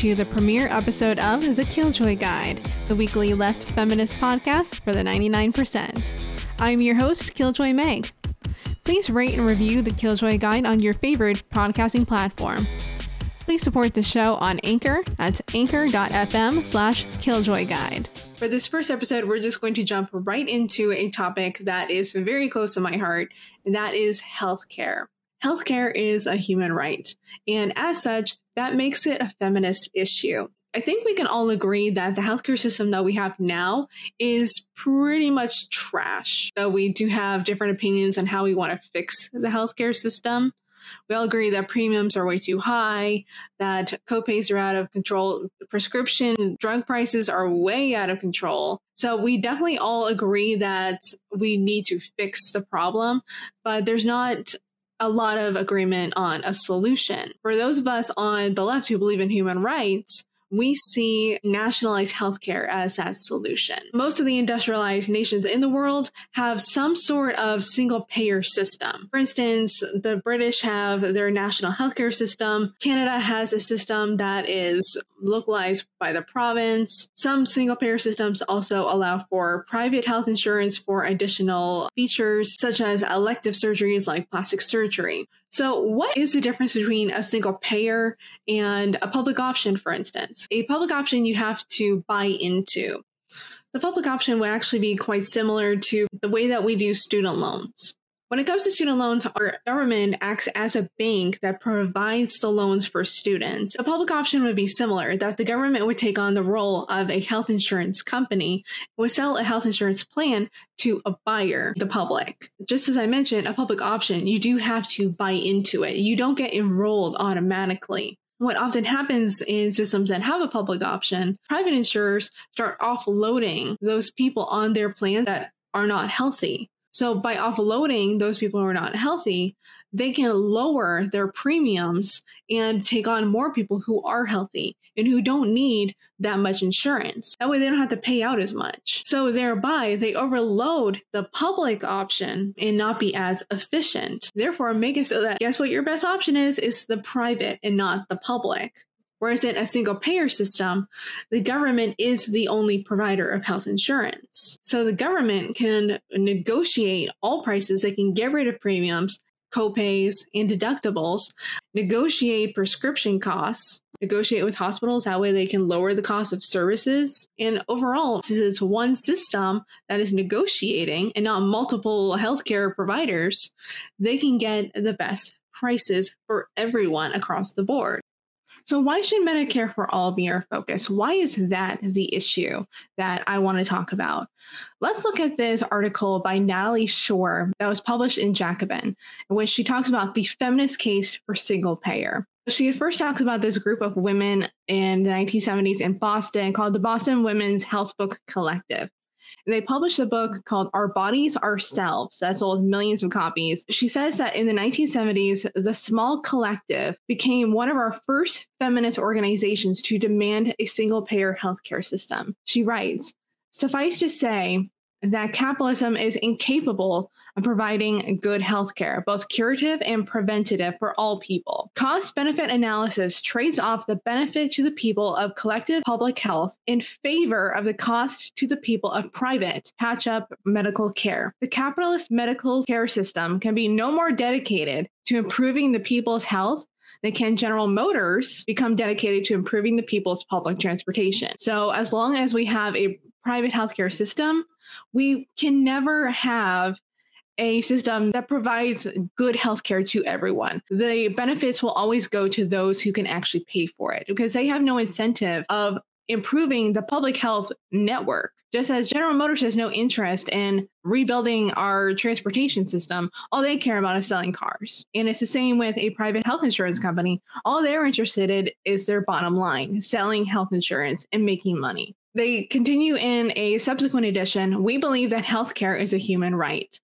to the premiere episode of The Killjoy Guide, the weekly left feminist podcast for the 99%. I'm your host, Killjoy Meg. Please rate and review The Killjoy Guide on your favorite podcasting platform. Please support the show on Anchor at anchor.fm slash killjoy guide. For this first episode, we're just going to jump right into a topic that is very close to my heart, and that is healthcare. Healthcare is a human right, and as such, that makes it a feminist issue. I think we can all agree that the healthcare system that we have now is pretty much trash. Though we do have different opinions on how we want to fix the healthcare system. We all agree that premiums are way too high, that copays are out of control, prescription drug prices are way out of control. So we definitely all agree that we need to fix the problem, but there's not a lot of agreement on a solution. For those of us on the left who believe in human rights, we see nationalized healthcare as that solution. Most of the industrialized nations in the world have some sort of single payer system. For instance, the British have their national healthcare system. Canada has a system that is localized by the province. Some single payer systems also allow for private health insurance for additional features, such as elective surgeries like plastic surgery. So, what is the difference between a single payer and a public option, for instance? A public option you have to buy into. The public option would actually be quite similar to the way that we do student loans. When it comes to student loans, our government acts as a bank that provides the loans for students. A public option would be similar, that the government would take on the role of a health insurance company, would sell a health insurance plan to a buyer, the public. Just as I mentioned, a public option, you do have to buy into it. You don't get enrolled automatically what often happens in systems that have a public option, private insurers start offloading those people on their plan that are not healthy. So by offloading those people who are not healthy, they can lower their premiums and take on more people who are healthy and who don't need that much insurance. That way they don't have to pay out as much. So thereby they overload the public option and not be as efficient. Therefore, make it so that guess what your best option is is the private and not the public. Whereas in a single payer system, the government is the only provider of health insurance. So the government can negotiate all prices, they can get rid of premiums, copays, and deductibles, negotiate prescription costs, negotiate with hospitals. That way they can lower the cost of services. And overall, since it's one system that is negotiating and not multiple healthcare providers, they can get the best prices for everyone across the board. So, why should Medicare for All be our focus? Why is that the issue that I want to talk about? Let's look at this article by Natalie Shure that was published in Jacobin, in which she talks about the feminist case for single payer. She first talks about this group of women in the 1970s in Boston called the Boston Women's Health Book Collective. And they published a book called Our Bodies, Ourselves that sold millions of copies. She says that in the 1970s, the small collective became one of our first feminist organizations to demand a single payer healthcare system. She writes, Suffice to say, that capitalism is incapable of providing good health care, both curative and preventative for all people. Cost benefit analysis trades off the benefit to the people of collective public health in favor of the cost to the people of private patch up medical care. The capitalist medical care system can be no more dedicated to improving the people's health than can General Motors become dedicated to improving the people's public transportation. So, as long as we have a private healthcare system, we can never have a system that provides good healthcare to everyone. The benefits will always go to those who can actually pay for it because they have no incentive of improving the public health network. Just as General Motors has no interest in rebuilding our transportation system, all they care about is selling cars. And it's the same with a private health insurance company. All they're interested in is their bottom line, selling health insurance and making money. They continue in a subsequent edition. We believe that healthcare is a human right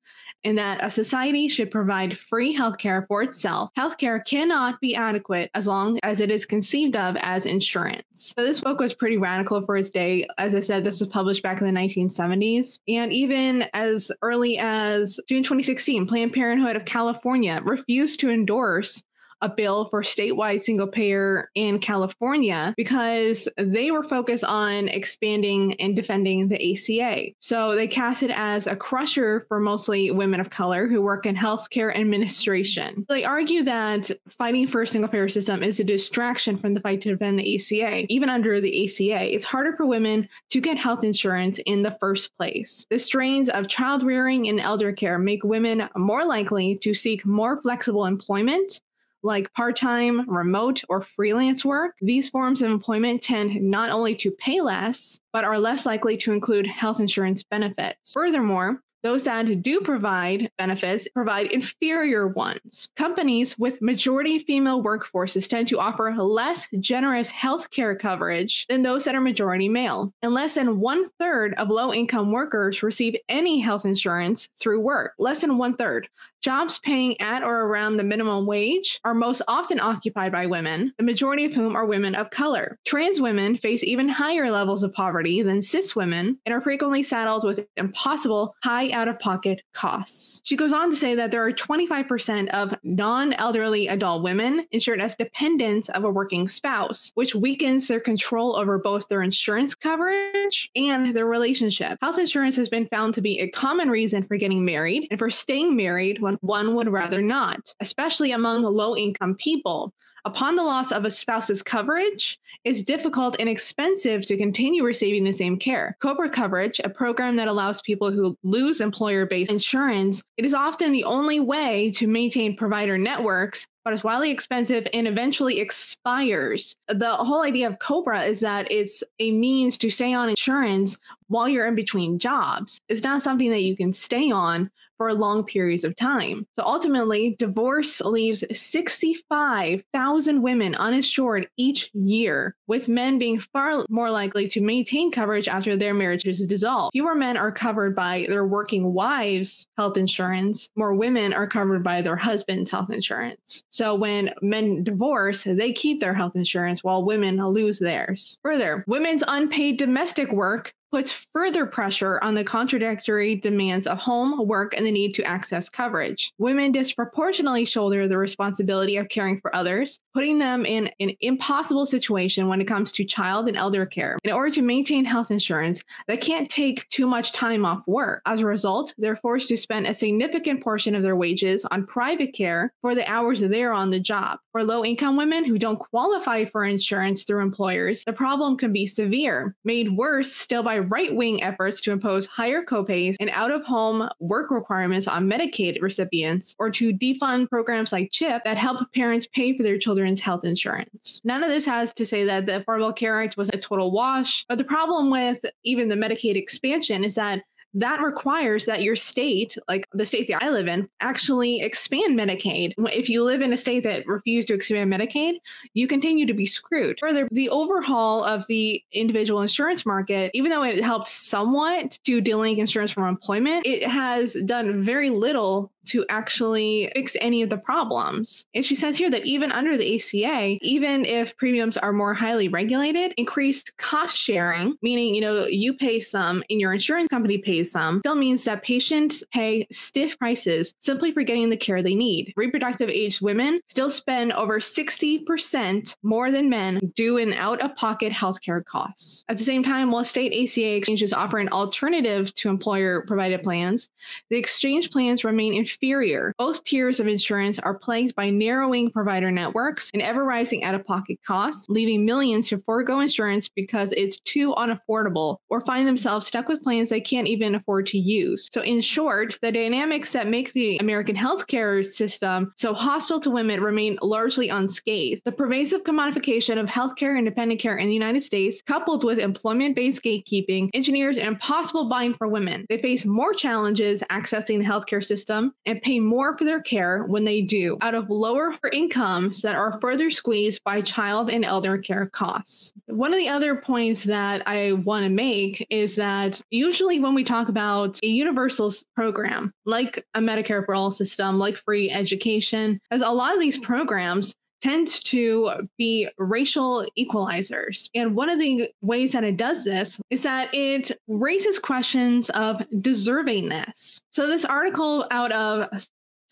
and that a society should provide free healthcare for itself. Healthcare cannot be adequate as long as it is conceived of as insurance. So this book was pretty radical for its day. As I said, this was published back in the 1970s. And even as early as June 2016, Planned Parenthood of California refused to endorse a bill for statewide single payer in California because they were focused on expanding and defending the ACA. So they cast it as a crusher for mostly women of color who work in healthcare administration. They argue that fighting for a single payer system is a distraction from the fight to defend the ACA. Even under the ACA, it's harder for women to get health insurance in the first place. The strains of child rearing and elder care make women more likely to seek more flexible employment like part time, remote, or freelance work, these forms of employment tend not only to pay less, but are less likely to include health insurance benefits. Furthermore, those that do provide benefits provide inferior ones. Companies with majority female workforces tend to offer less generous health care coverage than those that are majority male. And less than one third of low income workers receive any health insurance through work. Less than one third. Jobs paying at or around the minimum wage are most often occupied by women, the majority of whom are women of color. Trans women face even higher levels of poverty than cis women and are frequently saddled with impossible high out of pocket costs. She goes on to say that there are 25% of non elderly adult women insured as dependents of a working spouse, which weakens their control over both their insurance coverage and their relationship. Health insurance has been found to be a common reason for getting married and for staying married when one would rather not, especially among low income people. Upon the loss of a spouse's coverage, it's difficult and expensive to continue receiving the same care. COBRA coverage, a program that allows people who lose employer based insurance, it is often the only way to maintain provider networks but it's wildly expensive and eventually expires. The whole idea of Cobra is that it's a means to stay on insurance while you're in between jobs. It's not something that you can stay on for long periods of time. So ultimately, divorce leaves 65,000 women uninsured each year, with men being far more likely to maintain coverage after their marriages dissolve. Fewer men are covered by their working wives' health insurance, more women are covered by their husband's health insurance. So when men divorce, they keep their health insurance while women lose theirs. Further, women's unpaid domestic work puts further pressure on the contradictory demands of home, work, and the need to access coverage. Women disproportionately shoulder the responsibility of caring for others, putting them in an impossible situation when it comes to child and elder care. In order to maintain health insurance, they can't take too much time off work. As a result, they're forced to spend a significant portion of their wages on private care for the hours they're on the job. For low income women who don't qualify for insurance through employers, the problem can be severe, made worse still by right wing efforts to impose higher copays and out of home work requirements on Medicaid recipients, or to defund programs like CHIP that help parents pay for their children's health insurance. None of this has to say that the Affordable Care Act was a total wash, but the problem with even the Medicaid expansion is that that requires that your state, like the state that I live in, actually expand Medicaid. If you live in a state that refused to expand Medicaid, you continue to be screwed. Further, the overhaul of the individual insurance market, even though it helped somewhat to delink insurance from employment, it has done very little to actually fix any of the problems. And she says here that even under the ACA, even if premiums are more highly regulated, increased cost sharing, meaning, you know, you pay some and your insurance company pays some, still means that patients pay stiff prices simply for getting the care they need. Reproductive age women still spend over 60% more than men due in out of pocket healthcare costs. At the same time, while state ACA exchanges offer an alternative to employer provided plans, the exchange plans remain inferior inferior. Both tiers of insurance are plagued by narrowing provider networks and ever rising out of pocket costs, leaving millions to forego insurance because it's too unaffordable or find themselves stuck with plans they can't even afford to use. So, in short, the dynamics that make the American healthcare system so hostile to women remain largely unscathed. The pervasive commodification of healthcare and dependent care in the United States, coupled with employment based gatekeeping, engineers an impossible bind for women. They face more challenges accessing the healthcare system and pay more for their care when they do out of lower incomes that are further squeezed by child and elder care costs. One of the other points that I want to make is that usually when we talk about a universal program like a Medicare for all system, like free education, as a lot of these programs tends to be racial equalizers. And one of the ways that it does this is that it raises questions of deservingness. So, this article out of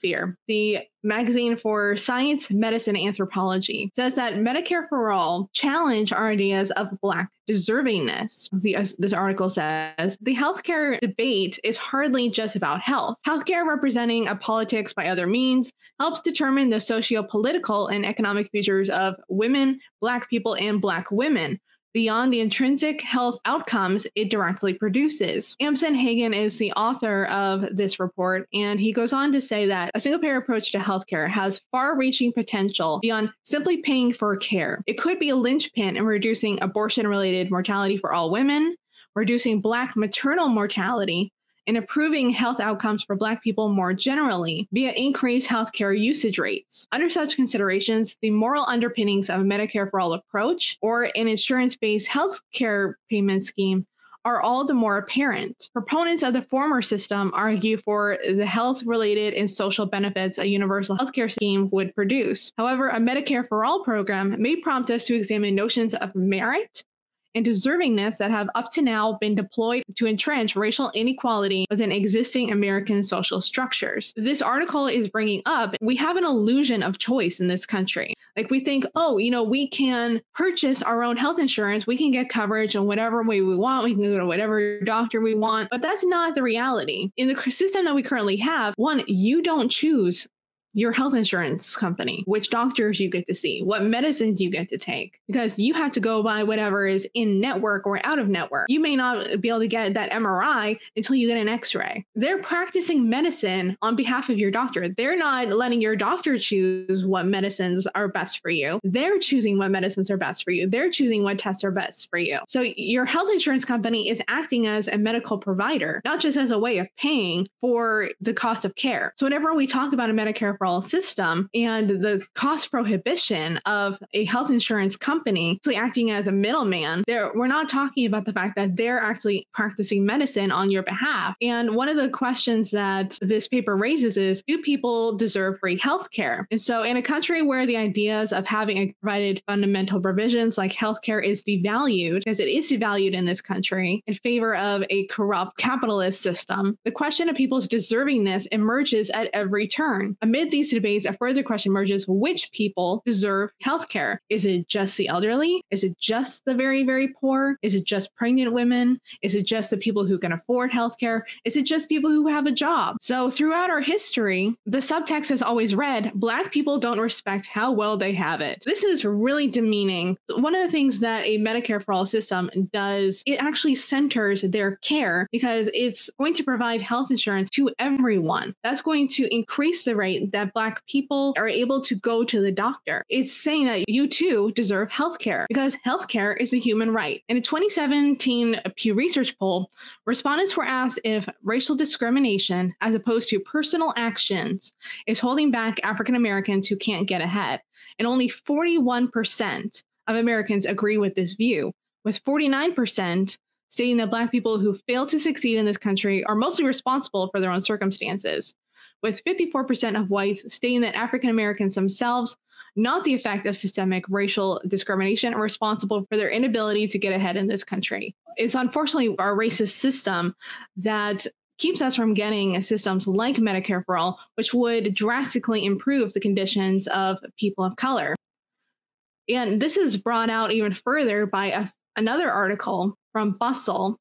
Fear, the magazine for science, medicine, anthropology, says that Medicare for All challenge our ideas of Black deservingness. The, uh, this article says the healthcare debate is hardly just about health. Healthcare representing a politics by other means helps determine the socio political and economic futures of women, Black people, and Black women beyond the intrinsic health outcomes it directly produces. Amson Hagen is the author of this report, and he goes on to say that a single payer approach to healthcare has far reaching potential beyond simply paying for care. It could be a linchpin in reducing abortion related mortality for all women, reducing Black maternal mortality, and improving health outcomes for Black people more generally via increased healthcare usage rates. Under such considerations, the moral underpinnings of a Medicare for All approach or an insurance based healthcare payment scheme are all the more apparent. Proponents of the former system argue for the health related and social benefits a universal healthcare scheme would produce. However, a Medicare for All program may prompt us to examine notions of merit and deservingness that have up to now been deployed to entrench racial inequality within existing American social structures. This article is bringing up we have an illusion of choice in this country. Like we think, oh, you know, we can purchase our own health insurance, we can get coverage in whatever way we want, we can go to whatever doctor we want, but that's not the reality. In the system that we currently have, one, you don't choose your health insurance company, which doctors you get to see, what medicines you get to take, because you have to go by whatever is in network or out of network. You may not be able to get that MRI until you get an x ray. They're practicing medicine on behalf of your doctor. They're not letting your doctor choose what medicines are best for you. They're choosing what medicines are best for you. They're choosing what tests are best for you. So your health insurance company is acting as a medical provider, not just as a way of paying for the cost of care. So whenever we talk about a Medicare system and the cost prohibition of a health insurance company actually acting as a middleman. There, we're not talking about the fact that they're actually practicing medicine on your behalf. And one of the questions that this paper raises is do people deserve free health care? And so, in a country where the ideas of having provided fundamental provisions like healthcare is devalued, because it is devalued in this country, in favor of a corrupt capitalist system, the question of people's deservingness emerges at every turn. Amid these debates, a further question emerges which people deserve health care? Is it just the elderly? Is it just the very, very poor? Is it just pregnant women? Is it just the people who can afford health care? Is it just people who have a job? So, throughout our history, the subtext has always read Black people don't respect how well they have it. This is really demeaning. One of the things that a Medicare for All system does, it actually centers their care because it's going to provide health insurance to everyone. That's going to increase the rate that Black people are able to go to the doctor. It's saying that you too deserve health care because health care is a human right. In a 2017 Pew Research poll, respondents were asked if racial discrimination, as opposed to personal actions, is holding back African Americans who can't get ahead. And only 41% of Americans agree with this view, with 49% stating that Black people who fail to succeed in this country are mostly responsible for their own circumstances with 54% of whites stating that African Americans themselves, not the effect of systemic racial discrimination, are responsible for their inability to get ahead in this country. It's unfortunately our racist system that keeps us from getting systems like Medicare for All, which would drastically improve the conditions of people of color. And this is brought out even further by a, another article from Bustle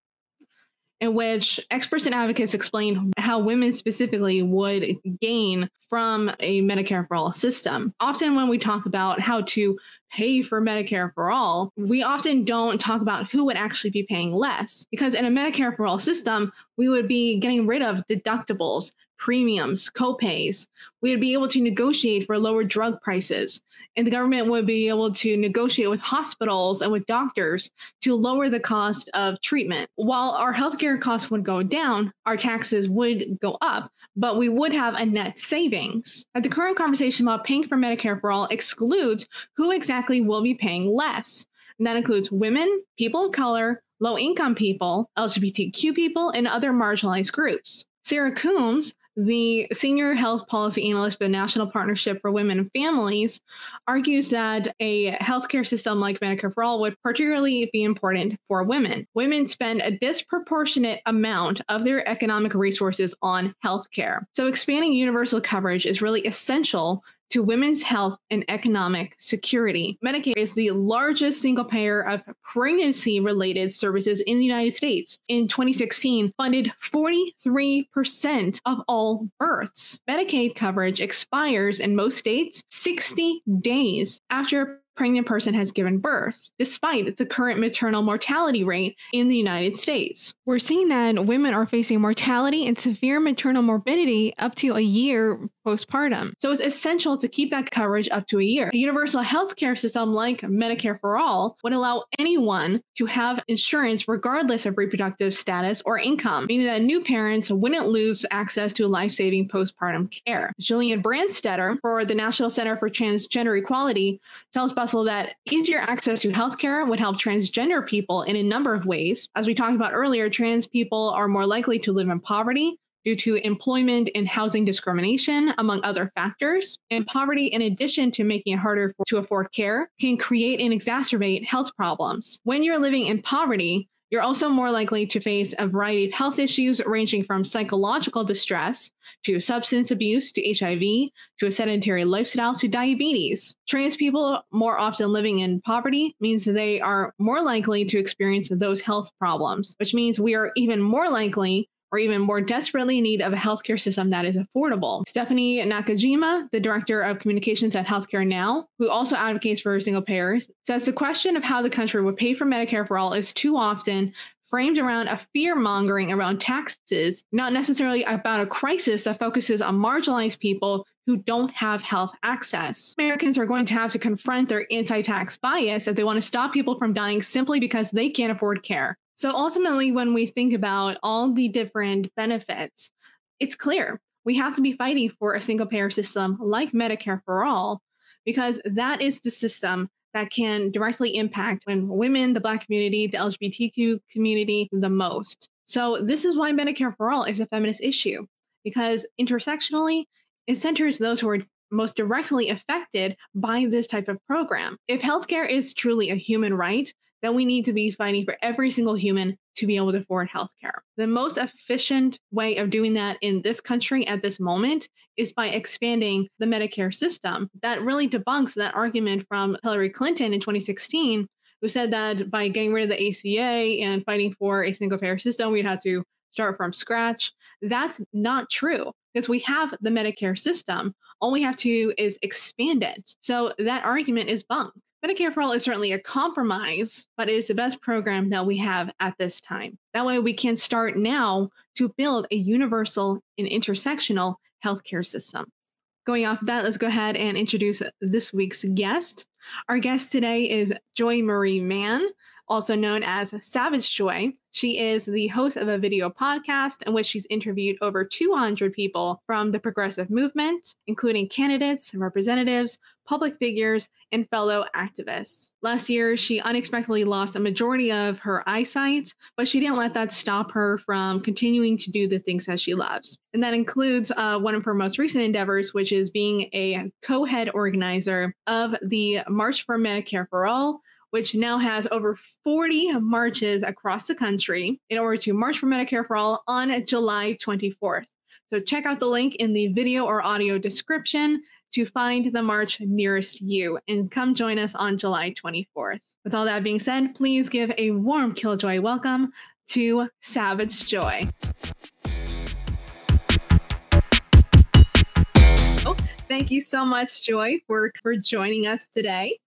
in which experts and advocates explain how women specifically would gain from a Medicare for All system. Often, when we talk about how to pay for Medicare for All, we often don't talk about who would actually be paying less. Because in a Medicare for All system, we would be getting rid of deductibles, premiums, copays. We would be able to negotiate for lower drug prices. And the government would be able to negotiate with hospitals and with doctors to lower the cost of treatment. While our healthcare costs would go down, our taxes would go up, but we would have a net savings. But the current conversation about paying for Medicare for all excludes who exactly will be paying less. And that includes women, people of color, low income people, LGBTQ people, and other marginalized groups. Sarah Coombs, the senior health policy analyst for the National Partnership for Women and Families argues that a healthcare system like Medicare for All would particularly be important for women. Women spend a disproportionate amount of their economic resources on healthcare. So expanding universal coverage is really essential to women's health and economic security. Medicaid is the largest single payer of pregnancy related services in the United States. In 2016, funded 43% of all births. Medicaid coverage expires in most states 60 days after a pregnant person has given birth, despite the current maternal mortality rate in the United States. We're seeing that women are facing mortality and severe maternal morbidity up to a year postpartum. So it's essential to keep that coverage up to a year. A universal health care system like Medicare for All would allow anyone to have insurance regardless of reproductive status or income, meaning that new parents wouldn't lose access to life saving postpartum care. Gillian Branstetter for the National Center for Transgender Equality tells Bustle that easier access to healthcare would help transgender people in a number of ways. As we talked about earlier, trans people are more likely to live in poverty due to employment and housing discrimination, among other factors. And poverty, in addition to making it harder for, to afford care, can create and exacerbate health problems. When you're living in poverty, you're also more likely to face a variety of health issues ranging from psychological distress to substance abuse to HIV to a sedentary lifestyle to diabetes. Trans people more often living in poverty means they are more likely to experience those health problems, which means we are even more likely or even more desperately in need of a healthcare system that is affordable. Stephanie Nakajima, the director of communications at Healthcare Now, who also advocates for single payers, says the question of how the country would pay for Medicare for all is too often framed around a fear mongering around taxes, not necessarily about a crisis that focuses on marginalized people who don't have health access. Americans are going to have to confront their anti tax bias if they want to stop people from dying simply because they can't afford care. So ultimately, when we think about all the different benefits, it's clear we have to be fighting for a single payer system like Medicare for all, because that is the system that can directly impact when women, the Black community, the LGBTQ community the most. So, this is why Medicare for all is a feminist issue, because intersectionally, it centers those who are most directly affected by this type of program. If healthcare is truly a human right, then we need to be fighting for every single human to be able to afford healthcare. The most efficient way of doing that in this country at this moment is by expanding the Medicare system. That really debunks that argument from Hillary Clinton in 2016, who said that by getting rid of the ACA and fighting for a single payer system, we'd have to start from scratch. That's not true because we have the Medicare system. All we have to do is expand it. So that argument is bunk. Medicare for All is certainly a compromise, but it is the best program that we have at this time. That way, we can start now to build a universal and intersectional healthcare system. Going off of that, let's go ahead and introduce this week's guest. Our guest today is Joy Marie Mann also known as Savage Joy. She is the host of a video podcast in which she's interviewed over 200 people from the progressive movement, including candidates, and representatives, public figures, and fellow activists. Last year, she unexpectedly lost a majority of her eyesight, but she didn't let that stop her from continuing to do the things that she loves. And that includes uh, one of her most recent endeavors, which is being a co head organizer of the March for Medicare for All which now has over 40 marches across the country in order to march for Medicare for All on July 24th. So check out the link in the video or audio description to find the march nearest you and come join us on July 24th. With all that being said, please give a warm Killjoy welcome to Savage Joy. Oh, thank you so much, Joy, for, for joining us today.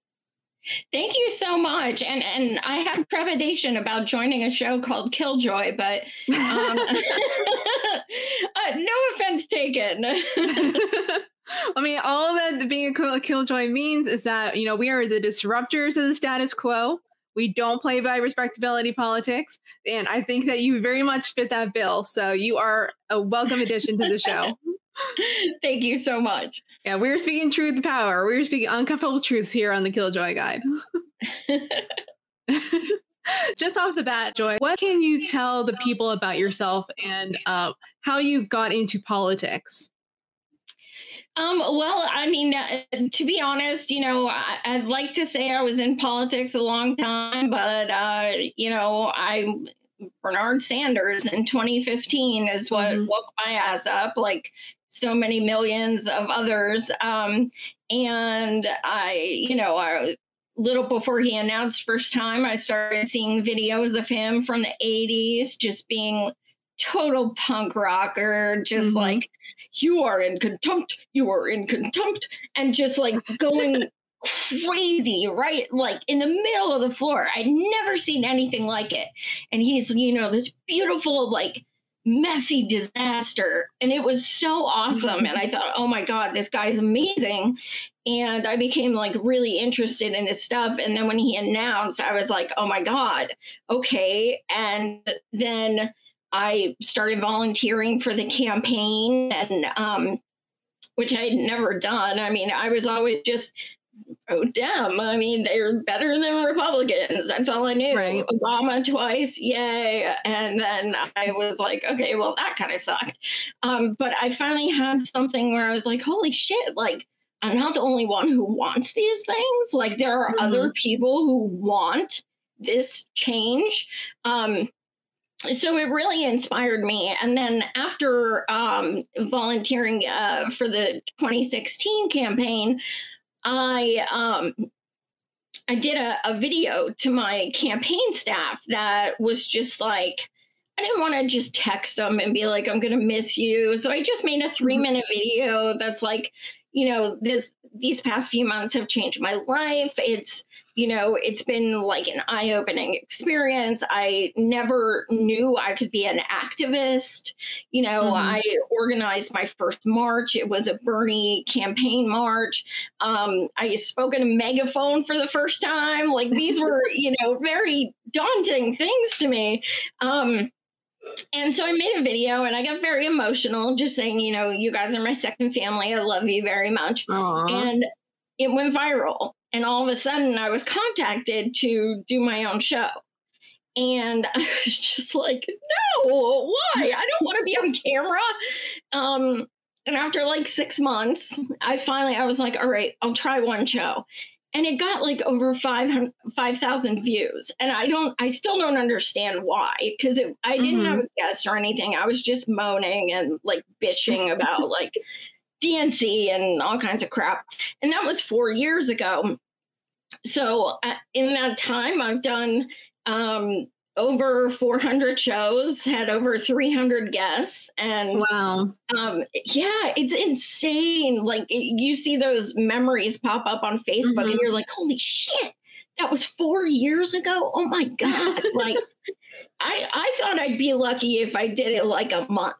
Thank you so much. And and I have trepidation about joining a show called Killjoy, but um, uh, no offense taken. I mean, all that being a killjoy means is that you know we are the disruptors of the status quo. We don't play by respectability politics, and I think that you very much fit that bill. So you are a welcome addition to the show. Thank you so much. Yeah, we are speaking truth to power. We are speaking uncomfortable truths here on the Killjoy Guide. Just off the bat, Joy, what can you tell the people about yourself and uh, how you got into politics? Um, well, I mean, uh, to be honest, you know, I, would like to say I was in politics a long time, but, uh, you know, I, Bernard Sanders in 2015 is what mm-hmm. woke my ass up, like so many millions of others. Um, and I, you know, I, little before he announced first time, I started seeing videos of him from the 80s, just being total punk rocker, just mm-hmm. like you are in contempt, you are in contempt, and just like going crazy, right? Like in the middle of the floor. I'd never seen anything like it. And he's, you know, this beautiful, like messy disaster. And it was so awesome. And I thought, oh my God, this guy's amazing. And I became like really interested in his stuff. And then when he announced, I was like, oh my God, okay. And then I started volunteering for the campaign and um, which I had never done. I mean, I was always just oh damn. I mean, they're better than Republicans. That's all I knew. Right. Obama twice, yay. And then I was like, okay, well, that kind of sucked. Um, but I finally had something where I was like, holy shit, like I'm not the only one who wants these things. Like there are mm-hmm. other people who want this change. Um, so it really inspired me. And then after um, volunteering uh, for the 2016 campaign, I um, I did a, a video to my campaign staff that was just like I didn't want to just text them and be like, I'm going to miss you. So I just made a three mm-hmm. minute video that's like, you know, this, these past few months have changed my life. It's, you know, it's been like an eye opening experience. I never knew I could be an activist. You know, mm-hmm. I organized my first march, it was a Bernie campaign march. Um, I spoke in a megaphone for the first time. Like these were, you know, very daunting things to me. Um, and so I made a video and I got very emotional, just saying, you know, you guys are my second family. I love you very much. Aww. And it went viral. And all of a sudden, I was contacted to do my own show. And I was just like, no, why? I don't want to be on camera. Um, and after like six months, I finally I was like, all right, I'll try one show. And it got like over 5,000 5, views. And I don't, I still don't understand why, because I didn't mm-hmm. have a guest or anything. I was just moaning and like bitching about like DNC and all kinds of crap. And that was four years ago. So uh, in that time, I've done um, over 400 shows, had over 300 guests, and wow, um, yeah, it's insane. Like you see those memories pop up on Facebook, mm-hmm. and you're like, "Holy shit, that was four years ago!" Oh my god! like, I I thought I'd be lucky if I did it like a month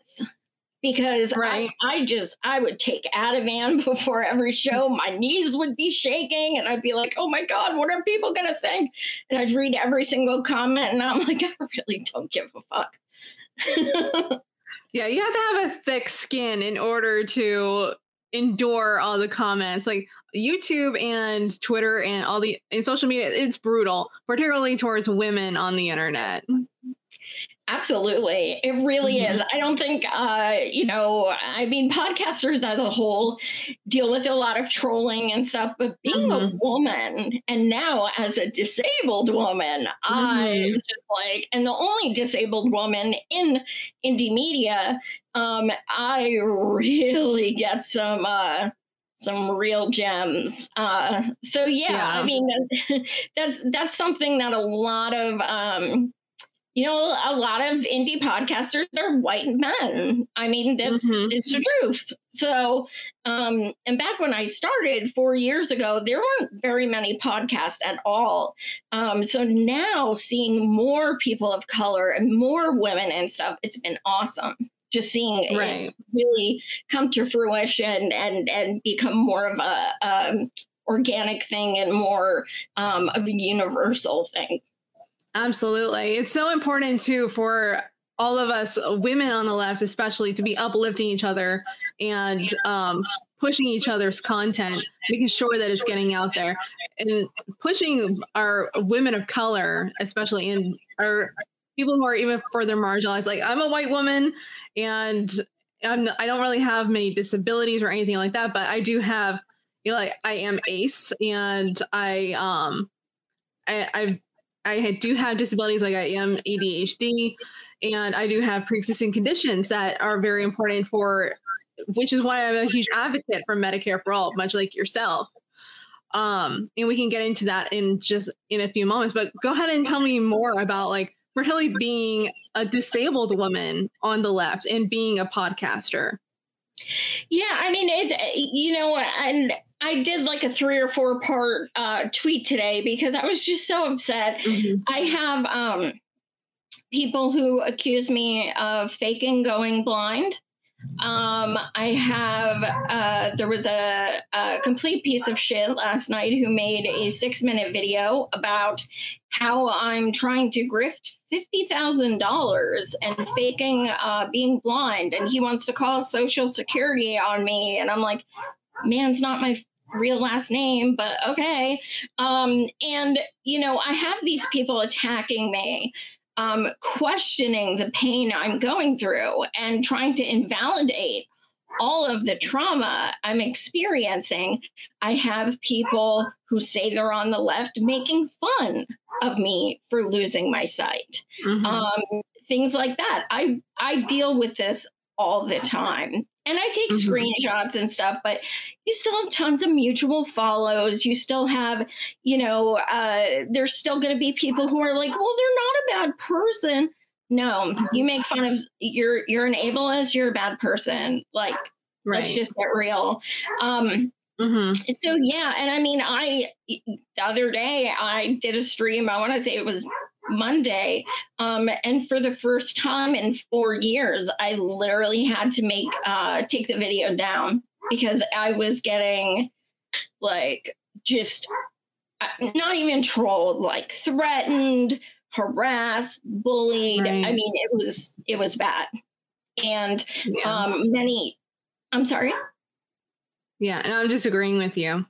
because right. I, I, just I would take Ativan before every show. My knees would be shaking, and I'd be like, "Oh my god, what are people gonna think?" And I'd read every single comment, and I'm like, I really don't give a fuck. yeah, you have to have a thick skin in order to endure all the comments. Like YouTube and Twitter and all the in social media, it's brutal, particularly towards women on the internet. Absolutely. It really mm-hmm. is. I don't think, uh, you know, I mean, podcasters as a whole deal with a lot of trolling and stuff, but being mm-hmm. a woman and now as a disabled woman, mm-hmm. I'm just like, and the only disabled woman in indie media, um, I really get some, uh, some real gems. Uh, so yeah, yeah, I mean, that's, that's something that a lot of, um, you know, a lot of indie podcasters are white men. I mean, that's mm-hmm. it's the truth. So, um, and back when I started four years ago, there weren't very many podcasts at all. Um, so now seeing more people of color and more women and stuff, it's been awesome. Just seeing right. it really come to fruition and and become more of a um, organic thing and more um, of a universal thing. Absolutely. It's so important too for all of us women on the left especially to be uplifting each other and um, pushing each other's content, making sure that it's getting out there, and pushing our women of color, especially in our people who are even further marginalized. Like I'm a white woman, and I'm, I don't really have many disabilities or anything like that, but I do have, you know, like I am ACE, and I um, I I've I do have disabilities like I am ADHD and I do have pre-existing conditions that are very important for which is why I'm a huge advocate for Medicare for all, much like yourself. Um, and we can get into that in just in a few moments. But go ahead and tell me more about like really being a disabled woman on the left and being a podcaster. Yeah, I mean, it. You know, and I did like a three or four part uh, tweet today because I was just so upset. Mm-hmm. I have um, people who accuse me of faking going blind. Um, I have, uh, there was a, a, complete piece of shit last night who made a six minute video about how I'm trying to grift $50,000 and faking uh, being blind. And he wants to call Social Security on me. And I'm like, man's not my real last name, but okay. Um, and, you know, I have these people attacking me um, questioning the pain I'm going through and trying to invalidate all of the trauma I'm experiencing. I have people who say they're on the left making fun of me for losing my sight. Mm-hmm. Um, things like that. I I deal with this all the time. And I take mm-hmm. screenshots and stuff, but you still have tons of mutual follows. You still have, you know, uh, there's still going to be people who are like, well, they're not a bad person. No, mm-hmm. you make fun of you're you're an ableist. You're a bad person. Like, right. let's just get real. Um, Mm-hmm. So yeah, and I mean, I the other day I did a stream. I want to say it was Monday. Um, and for the first time in four years, I literally had to make uh, take the video down because I was getting like just uh, not even trolled, like threatened, harassed, bullied. Right. I mean, it was it was bad, and yeah. um, many. I'm sorry. Yeah, and I'm just agreeing with you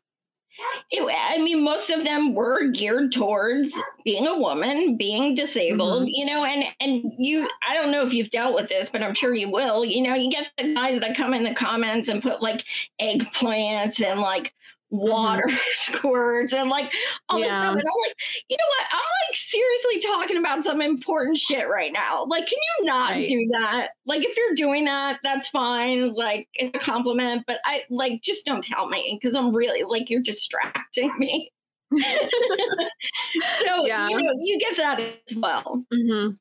it, I mean, most of them were geared towards being a woman, being disabled, mm-hmm. you know, and and you I don't know if you've dealt with this, but I'm sure you will. You know, you get the guys that come in the comments and put like eggplants and like water mm-hmm. squirts and like all yeah. this stuff. And I'm like, you know what? I'm like seriously talking about some important shit right now. Like, can you not right. do that? Like, if you're doing that, that's fine. Like, it's a compliment, but I like just don't tell me because I'm really like you're distracting me. so yeah. you know, you get that as well. Mm-hmm.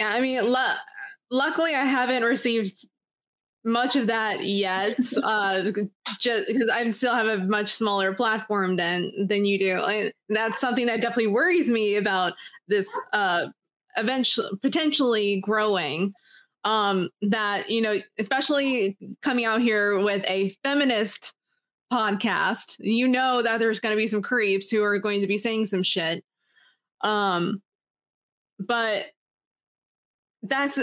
Yeah, I mean, l- luckily I haven't received much of that yet uh just because i still have a much smaller platform than than you do. And that's something that definitely worries me about this uh eventually potentially growing um that you know especially coming out here with a feminist podcast you know that there's going to be some creeps who are going to be saying some shit. Um but that's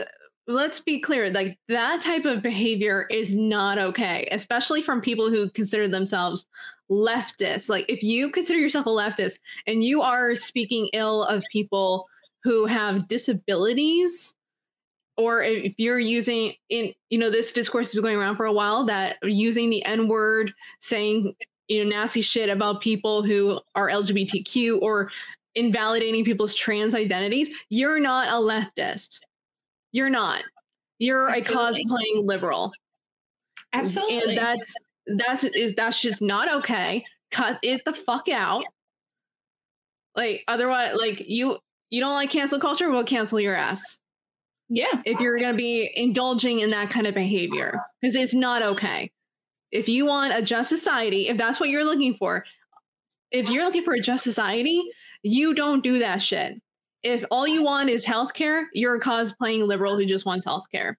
let's be clear like that type of behavior is not okay especially from people who consider themselves leftists. Like if you consider yourself a leftist and you are speaking ill of people who have disabilities or if you're using in you know this discourse has been going around for a while that using the n word saying you know nasty shit about people who are lgbtq or invalidating people's trans identities you're not a leftist you're not. You're Absolutely. a cosplaying liberal. Absolutely. And that's that's is that's just not okay. Cut it the fuck out. Like otherwise, like you you don't like cancel culture, we'll cancel your ass. Yeah. If you're gonna be indulging in that kind of behavior. Because it's not okay. If you want a just society, if that's what you're looking for, if you're looking for a just society, you don't do that shit if all you want is healthcare, you're a cosplaying liberal who just wants healthcare.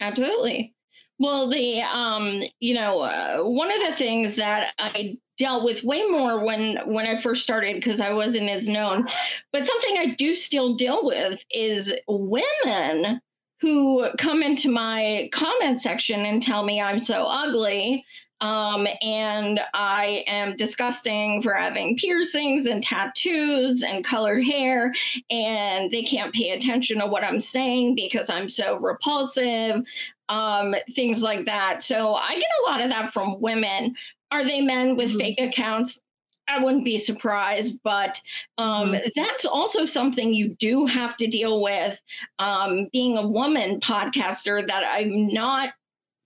Absolutely. Well, the um, you know, uh, one of the things that I dealt with way more when when I first started because I wasn't as known, but something I do still deal with is women who come into my comment section and tell me I'm so ugly um, and I am disgusting for having piercings and tattoos and colored hair, and they can't pay attention to what I'm saying because I'm so repulsive, um, things like that. So I get a lot of that from women. Are they men with mm-hmm. fake accounts? I wouldn't be surprised, but um, mm-hmm. that's also something you do have to deal with. Um, being a woman podcaster, that I'm not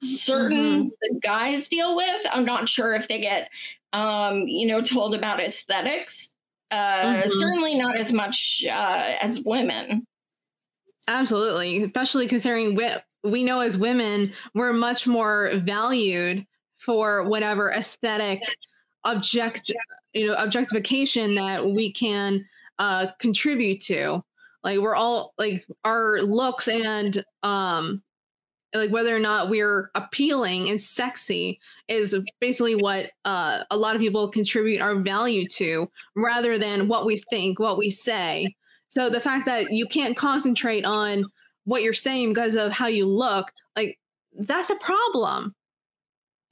certain mm-hmm. guys deal with. I'm not sure if they get, um, you know, told about aesthetics. Uh, mm-hmm. Certainly not as much uh, as women. Absolutely, especially considering we, we know as women we're much more valued for whatever aesthetic object you know objectification that we can uh contribute to like we're all like our looks and um like whether or not we're appealing and sexy is basically what uh, a lot of people contribute our value to rather than what we think what we say. So the fact that you can't concentrate on what you're saying because of how you look like that's a problem.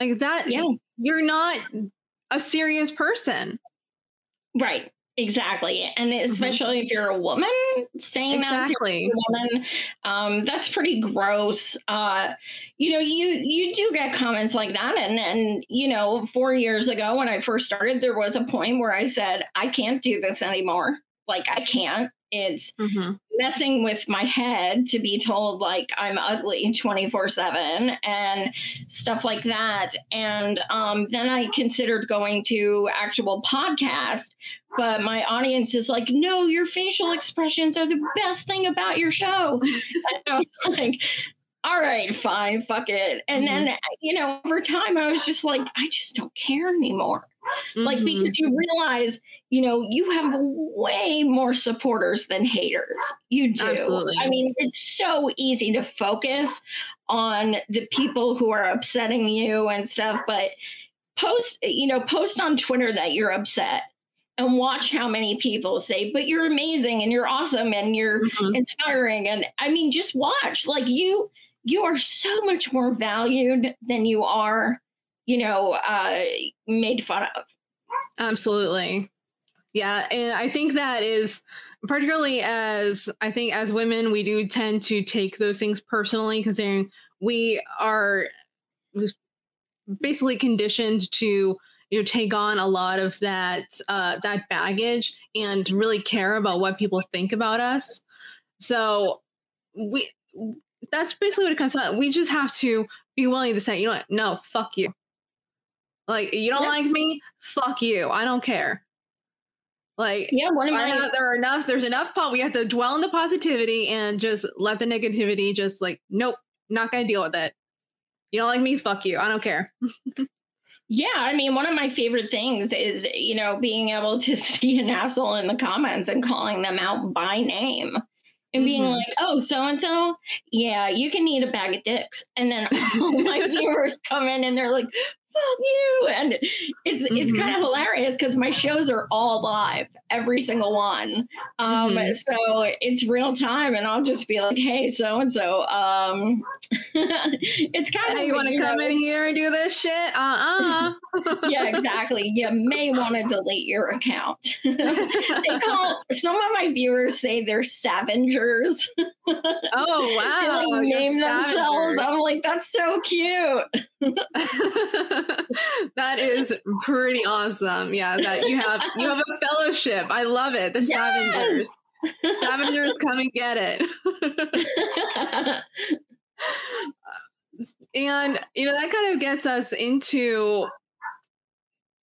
Like that yeah. you're not a serious person. Right Exactly. And mm-hmm. especially mm-hmm. if you're a woman saying exactly. that to a woman, um, that's pretty gross. Uh, you know, you you do get comments like that. And and you know, four years ago when I first started, there was a point where I said, I can't do this anymore. Like I can't. It's mm-hmm. Messing with my head to be told like I'm ugly 24 7 and stuff like that. And um, then I considered going to actual podcast, but my audience is like, no, your facial expressions are the best thing about your show. and I was like, all right, fine, fuck it. And mm-hmm. then, you know, over time, I was just like, I just don't care anymore. Mm-hmm. Like, because you realize, you know, you have way more supporters than haters. You do. Absolutely. I mean, it's so easy to focus on the people who are upsetting you and stuff, but post, you know, post on Twitter that you're upset and watch how many people say, but you're amazing and you're awesome and you're mm-hmm. inspiring. And I mean, just watch. Like you, you are so much more valued than you are you know, uh, made fun of. Absolutely. Yeah. And I think that is particularly as I think as women, we do tend to take those things personally considering we are basically conditioned to you know take on a lot of that uh, that baggage and really care about what people think about us. So we that's basically what it comes to. We just have to be willing to say, you know what, no, fuck you. Like, you don't like me? Fuck you. I don't care. Like, yeah, one of my have, there are enough. There's enough. Po- we have to dwell in the positivity and just let the negativity just like, nope, not gonna deal with it. You don't like me? Fuck you. I don't care. Yeah, I mean, one of my favorite things is, you know, being able to see an asshole in the comments and calling them out by name and being mm-hmm. like, oh, so and so, yeah, you can eat a bag of dicks. And then all my viewers come in and they're like, fuck you. And it's mm-hmm. it's kind of hilarious because my shows are all live, every single one. Um, mm-hmm. so it's real time, and I'll just be like, hey, so and so. Um it's kind hey, of you want to come know. in here and do this shit? Uh-uh. yeah, exactly. You may want to delete your account. they call some of my viewers say they're scavengers. Oh wow. they like, name themselves. I'm like, that's so cute. that is pretty awesome. Yeah, that you have you have a fellowship. I love it. The yes! Scavengers. Scavengers come and get it. and you know that kind of gets us into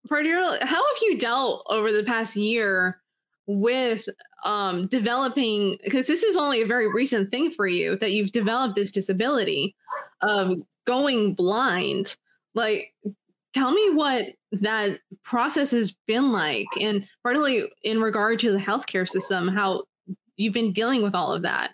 particularly how have you dealt over the past year with um developing because this is only a very recent thing for you that you've developed this disability of going blind. Like tell me what that process has been like and particularly in regard to the healthcare system how you've been dealing with all of that.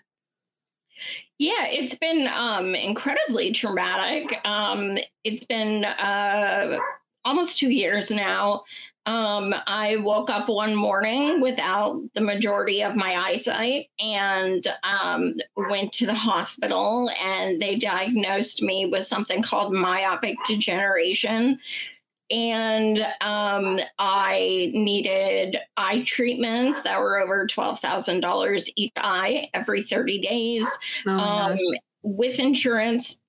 Yeah it's been um, incredibly traumatic. Um, it's been uh, almost two years now um, I woke up one morning without the majority of my eyesight and um, went to the hospital, and they diagnosed me with something called myopic degeneration. And um, I needed eye treatments that were over $12,000 each eye every 30 days. Oh um, with insurance,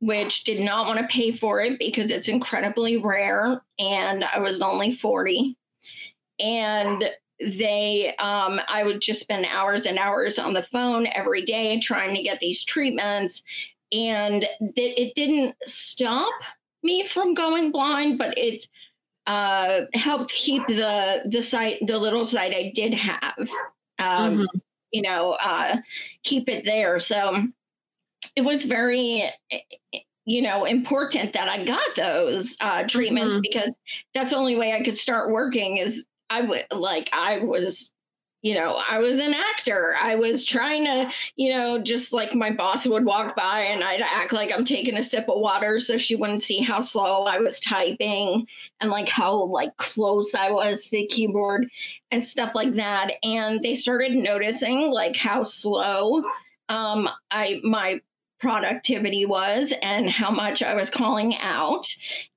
which did not want to pay for it because it's incredibly rare and I was only 40. And they um, I would just spend hours and hours on the phone every day trying to get these treatments. And it, it didn't stop me from going blind, but it uh, helped keep the the sight, the little sight I did have, um, mm-hmm. you know, uh, keep it there. So it was very you know important that i got those uh, treatments mm-hmm. because that's the only way i could start working is i would like i was you know i was an actor i was trying to you know just like my boss would walk by and i'd act like i'm taking a sip of water so she wouldn't see how slow i was typing and like how like close i was to the keyboard and stuff like that and they started noticing like how slow um, I my productivity was and how much I was calling out.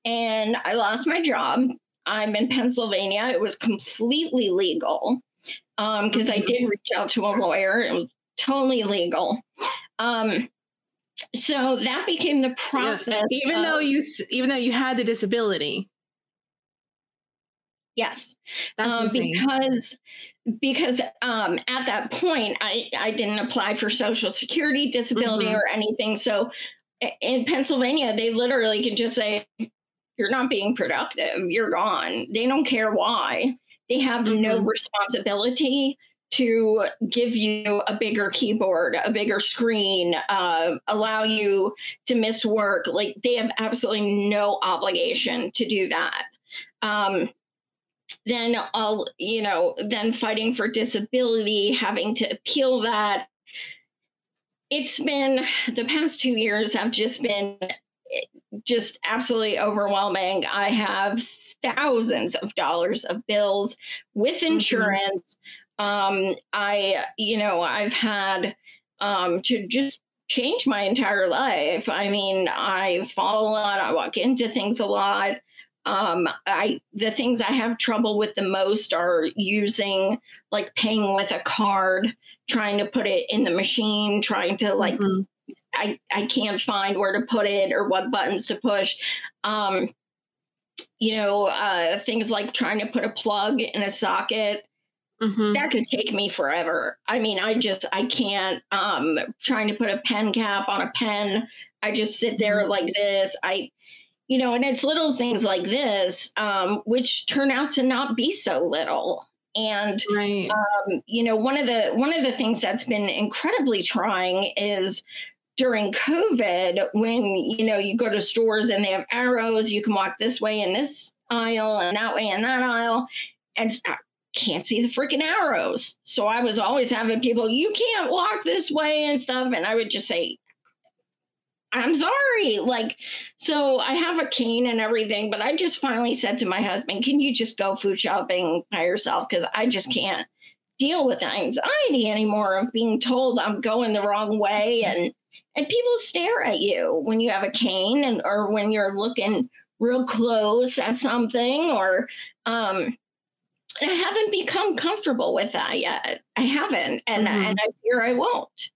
And I lost my job. I'm in Pennsylvania. It was completely legal because um, I did reach out to a lawyer. It was totally legal. Um, so that became the process. Yes. Even of, though you, even though you had the disability. Yes, um, because because um, at that point I, I didn't apply for social security disability mm-hmm. or anything. So in pennsylvania they literally can just say you're not being productive. You're gone. They don't care why. They have mm-hmm. no responsibility to give you a bigger keyboard a bigger screen uh, allow you to miss work. Like they have absolutely no obligation to do that. Um, then all you know then fighting for disability having to appeal that it's been the past two years have just been just absolutely overwhelming i have thousands of dollars of bills with mm-hmm. insurance mm-hmm. um i you know i've had um to just change my entire life i mean i fall a lot i walk into things a lot um, I the things I have trouble with the most are using like paying with a card, trying to put it in the machine, trying to like mm-hmm. I I can't find where to put it or what buttons to push. Um, you know, uh, things like trying to put a plug in a socket. Mm-hmm. That could take me forever. I mean, I just I can't. Um, trying to put a pen cap on a pen, I just sit there mm-hmm. like this. I you know, and it's little things like this, um, which turn out to not be so little. And right. um, you know, one of the one of the things that's been incredibly trying is during COVID, when you know you go to stores and they have arrows, you can walk this way in this aisle and that way in that aisle, and I can't see the freaking arrows. So I was always having people, you can't walk this way and stuff, and I would just say, I'm sorry. Like, so I have a cane and everything, but I just finally said to my husband, can you just go food shopping by yourself? Because I just can't deal with anxiety anymore of being told I'm going the wrong way and and people stare at you when you have a cane and or when you're looking real close at something or um I haven't become comfortable with that yet. I haven't and mm-hmm. and I fear I won't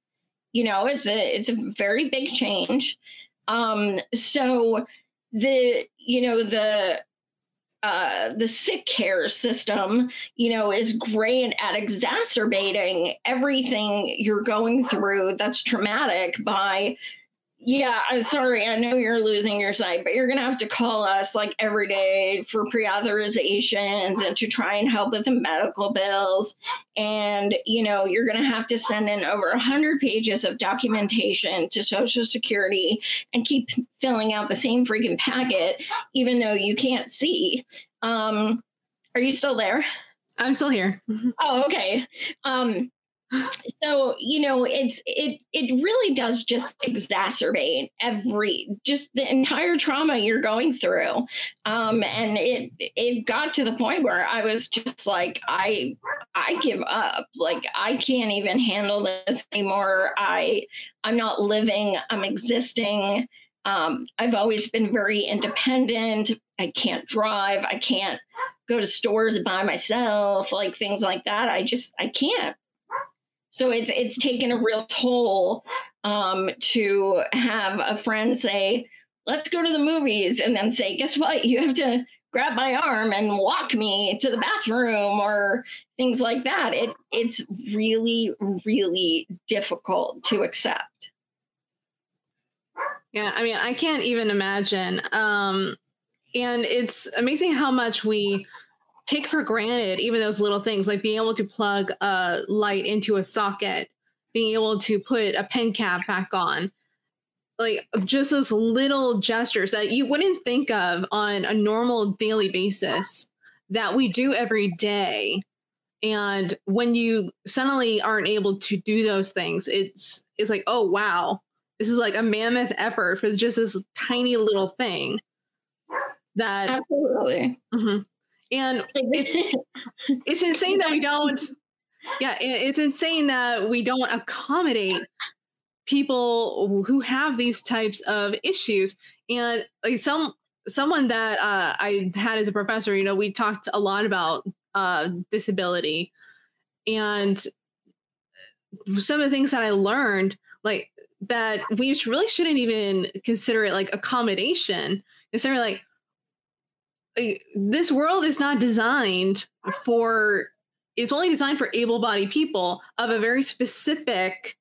you know it's a it's a very big change. Um so the you know the uh, the sick care system, you know, is great at exacerbating everything you're going through that's traumatic by yeah, I'm sorry. I know you're losing your sight, but you're going to have to call us like every day for pre authorizations and to try and help with the medical bills. And, you know, you're going to have to send in over 100 pages of documentation to Social Security and keep filling out the same freaking packet, even though you can't see. Um, are you still there? I'm still here. oh, okay. Um, so you know it's it it really does just exacerbate every just the entire trauma you're going through. Um and it it got to the point where i was just like i i give up. Like i can't even handle this anymore. I i'm not living i'm existing. Um i've always been very independent. I can't drive. I can't go to stores by myself like things like that. I just i can't so it's it's taken a real toll um, to have a friend say, "Let's go to the movies," and then say, "Guess what? You have to grab my arm and walk me to the bathroom," or things like that. It it's really really difficult to accept. Yeah, I mean, I can't even imagine. Um, and it's amazing how much we take for granted even those little things like being able to plug a light into a socket being able to put a pen cap back on. Like just those little gestures that you wouldn't think of on a normal daily basis that we do every day. And when you suddenly aren't able to do those things it's it's like oh wow. This is like a mammoth effort for just this tiny little thing that absolutely. Mm-hmm. And it's it's insane that we don't yeah, it's insane that we don't accommodate people who have these types of issues. And like some someone that uh, I had as a professor, you know, we talked a lot about uh, disability, and some of the things that I learned, like that we really shouldn't even consider it like accommodation. Consider like this world is not designed for it's only designed for able-bodied people of a very specific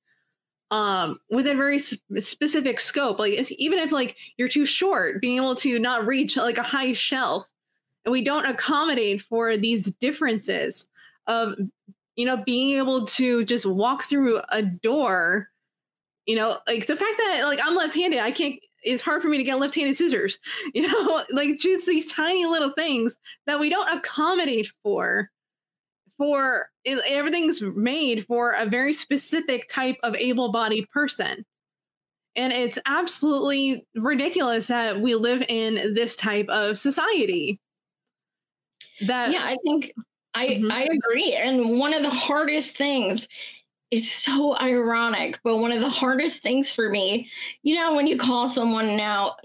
um with a very specific scope. Like if, even if like you're too short being able to not reach like a high shelf and we don't accommodate for these differences of you know being able to just walk through a door you know like the fact that like i'm left-handed i can't it's hard for me to get left-handed scissors you know like just these tiny little things that we don't accommodate for for everything's made for a very specific type of able-bodied person and it's absolutely ridiculous that we live in this type of society that yeah i think i mm-hmm. i agree and one of the hardest things is so ironic, but one of the hardest things for me, you know, when you call someone now,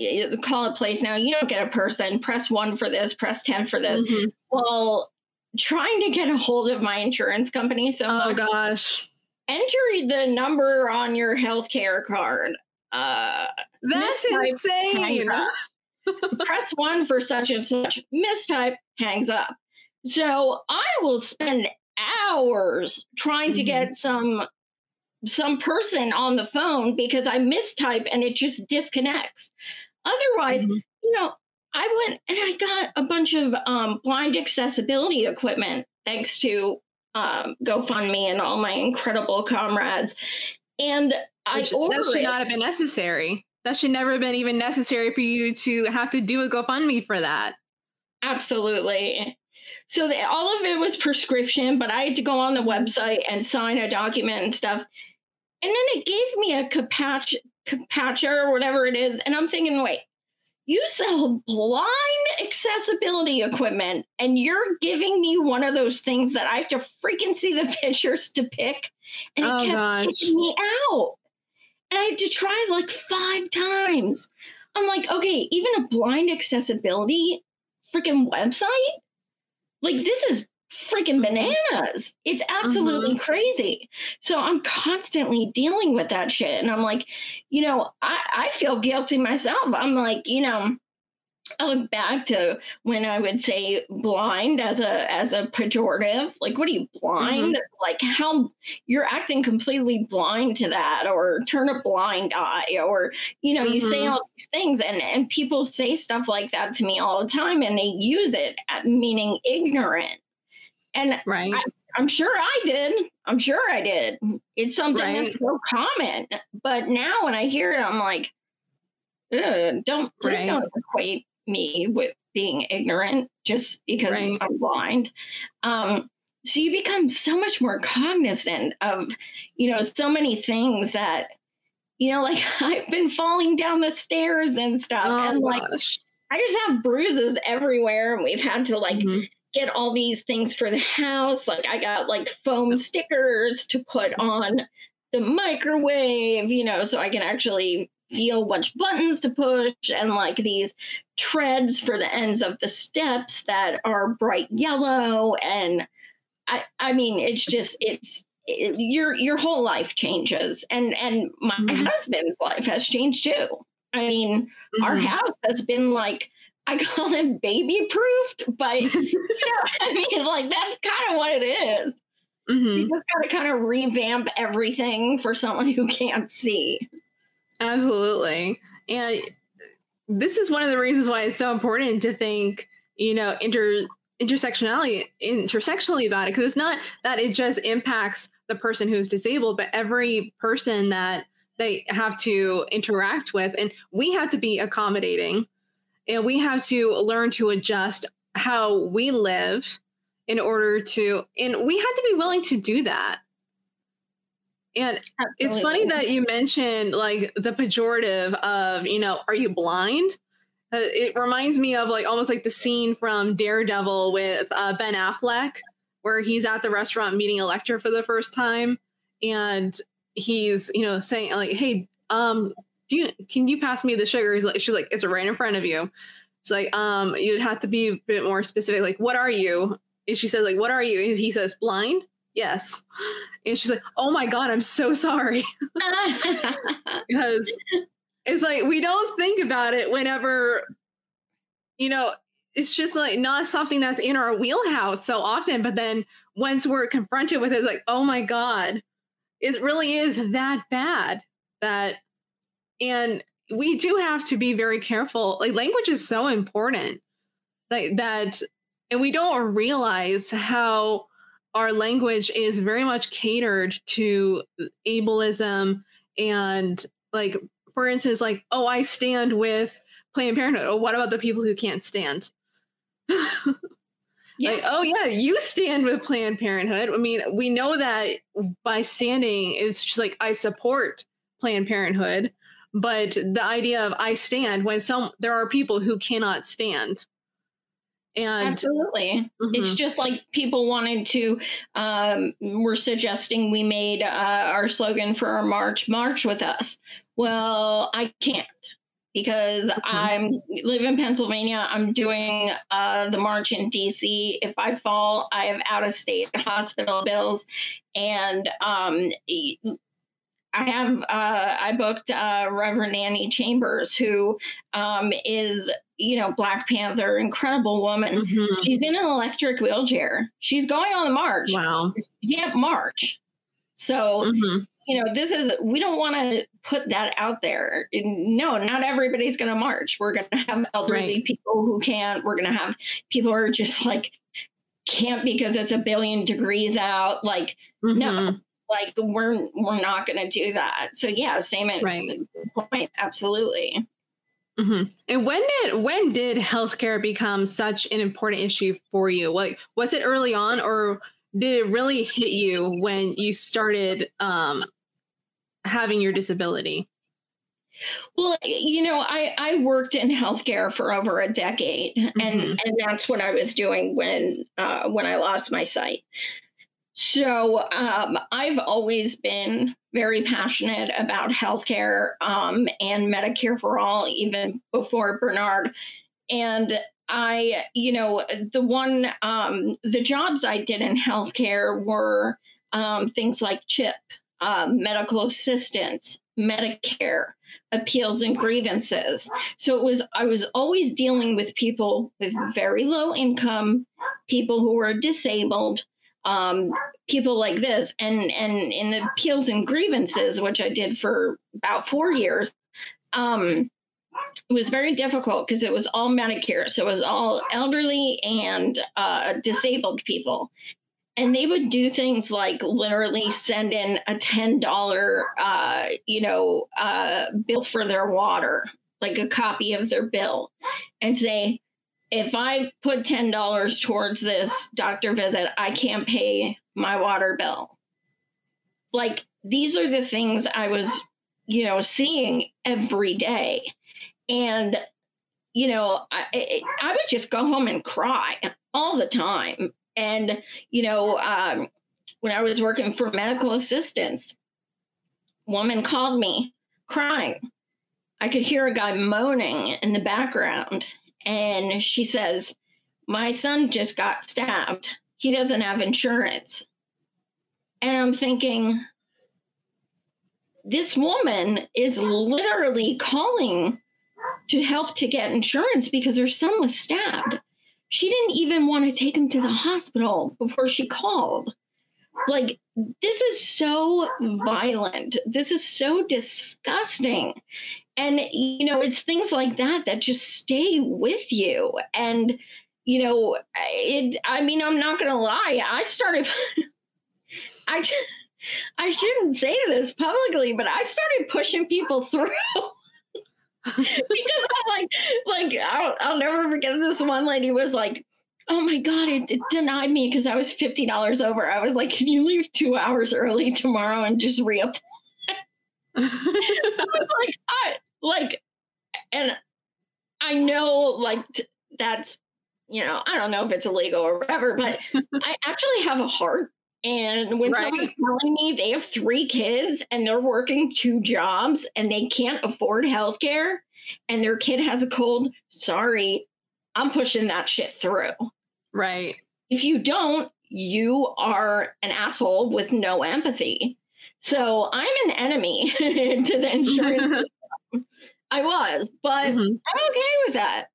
call a place now, you don't get a person, press one for this, press 10 for this. Mm-hmm. Well, trying to get a hold of my insurance company. So, oh gosh, enter the number on your healthcare card. Uh, That's insane. press one for such and such, mistype, hangs up. So I will spend hours trying mm-hmm. to get some some person on the phone because I mistype and it just disconnects. Otherwise, mm-hmm. you know, I went and I got a bunch of um, blind accessibility equipment thanks to um, GoFundMe and all my incredible comrades. And I Which, that should not have been necessary. That should never have been even necessary for you to have to do a GoFundMe for that. Absolutely. So the, all of it was prescription, but I had to go on the website and sign a document and stuff. And then it gave me a Capatch, Capatcha or whatever it is. And I'm thinking, wait, you sell blind accessibility equipment and you're giving me one of those things that I have to freaking see the pictures to pick. And it oh, kept gosh. kicking me out. And I had to try like five times. I'm like, okay, even a blind accessibility freaking website? Like this is freaking bananas. It's absolutely mm-hmm. crazy. So I'm constantly dealing with that shit. And I'm like, you know, I, I feel guilty myself. I'm like, you know, I look back to when I would say blind as a as a pejorative. Like, what are you blind? Mm-hmm. Like how you're acting completely blind to that, or turn a blind eye, or you know, mm-hmm. you say mm-hmm. all these things, and and people say stuff like that to me all the time, and they use it at meaning ignorant. And right. I, am sure I did. I'm sure I did. It's something right. that's so common. But now when I hear it, I'm like, don't please right. don't equate me with being ignorant just because right. I'm blind. Um, so you become so much more cognizant of you know so many things that you know like i've been falling down the stairs and stuff Oh, and like gosh. i just have bruises everywhere and we've had to like Mhm. get all these things for the house like i got like foam stickers to put on the microwave you know so i can actually feel which buttons to push and like these treads for the ends of the steps that are bright yellow and i i mean it's just it's it, your your whole life changes and and my Mhm. husband's life has changed too i mean our Mhm. house has been like i call it baby proofed but you know i mean like that's kind of what it is Mhm. you just gotta kind of revamp everything for someone who can't see Absolutely. And this is one of the reasons why it's so important to think, you know, inter intersectionality intersectionally about it because it's not that it just impacts the person who's disabled, but every person that they have to interact with and we have to be accommodating and we have to learn to adjust how we live in order to and we have to be willing to do that. And it's funny that you mentioned like the pejorative of, you know, are you blind? Uh, it reminds me of like almost like the scene from Daredevil with uh, Ben Affleck, where he's at the restaurant meeting Elektra for the first time, and he's you know saying like, "Hey, um, do you can you pass me the sugar?" He's like, she's like, "It's right in front of you." She's like, "Um, you'd have to be a bit more specific. Like, what are you?" And she says, "Like, what are you?" And he says, "Blind." Yes. And she's like, "Oh my god, I'm so sorry." because it's like we don't think about it whenever you know it's just like not something that's in our wheelhouse so often but then once we're confronted with it it's like oh my god it really is that bad that and we do have to be very careful like language is so important like that and we don't realize how our language is very much catered to ableism and like for instance like oh i stand with planned parenthood. Oh what about the people who can't stand? Yeah. like oh yeah you stand with planned parenthood. I mean we know that by standing it's just like i support planned parenthood but the idea of i stand when some there are people who cannot stand and Absolutely. It's Mhm. just like people wanted to, um, we're suggesting we made uh, our slogan for our march, march with us. Well, I can't because I'm live in Pennsylvania. I'm doing uh, the march in DC. If I fall, I have out of state hospital bills. And um, I have, uh, I booked uh, Reverend Annie Chambers, who um, is, you know, Black Panther, incredible woman. Mhm. She's in an electric wheelchair. She's going on the march. wow She can't march. So, Mhm. you know, this is, we don't want to put that out there. No, not everybody's going to march. We're going to have elderly Right. people who can't. We're going to have people who are just like, can't because it's a billion degrees out. Like, No. Like we're we're not going to do that. So yeah, same at Right. point. Absolutely. hmm And when did when did healthcare become such an important issue for you? Like, was it early on, or did it really hit you when you started um, having your disability? Well, you know, I I worked in healthcare for over a decade, and Mhm. and that's what I was doing when uh, when I lost my sight. So um, I've always been very passionate about healthcare um, and Medicare for all, even before Bernard. And I, you know, the one, um, the jobs I did in healthcare were um, things like CHIP, um, medical assistant, Medicare, appeals and grievances. So it was, I was always dealing with people with very low income, people who were disabled, um, people like this. And, and in the appeals and grievances, which I did for about four years, um, it was very difficult because it was all Medicare. So it was all elderly and uh, disabled people. And they would do things like literally send in a $10, uh, you know, uh, bill for their water, like a copy of their bill, and say, if I put $10 towards this doctor visit, I can't pay my water bill. Like these are the things I was, you know, seeing every day. And, you know, I, I would just go home and cry all the time. And, you know, um, when I was working for medical assistance, woman called me crying. I could hear a guy moaning in the background. And she says, My son just got stabbed. He doesn't have insurance. And I'm thinking, this woman is literally calling to help to get insurance because her son was stabbed. She didn't even want to take him to the hospital before she called. Like, this is so violent. This is so disgusting. And, you know, it's things like that that just stay with you. And, you know, it, I mean, I'm not to lie. I started, I, I shouldn't say this publicly, but I started pushing people through. because I'm like, like I'll, I'll never forget this one lady was like, oh my god, it, it denied me because I was fifty dollars over. I was like, can you leave two hours early tomorrow and just reapply? Like, I like, and I know like t- that's you know I don't know if it's illegal or whatever, but I actually have a heart and when right. someone's telling me they have three kids and they're working two jobs and they can't afford health care and their kid has a cold, sorry, I'm pushing that shit through. Right. If you don't, you are an asshole with no empathy. So I'm an enemy to the insurance. I was, but mm-hmm. I'm okay with that.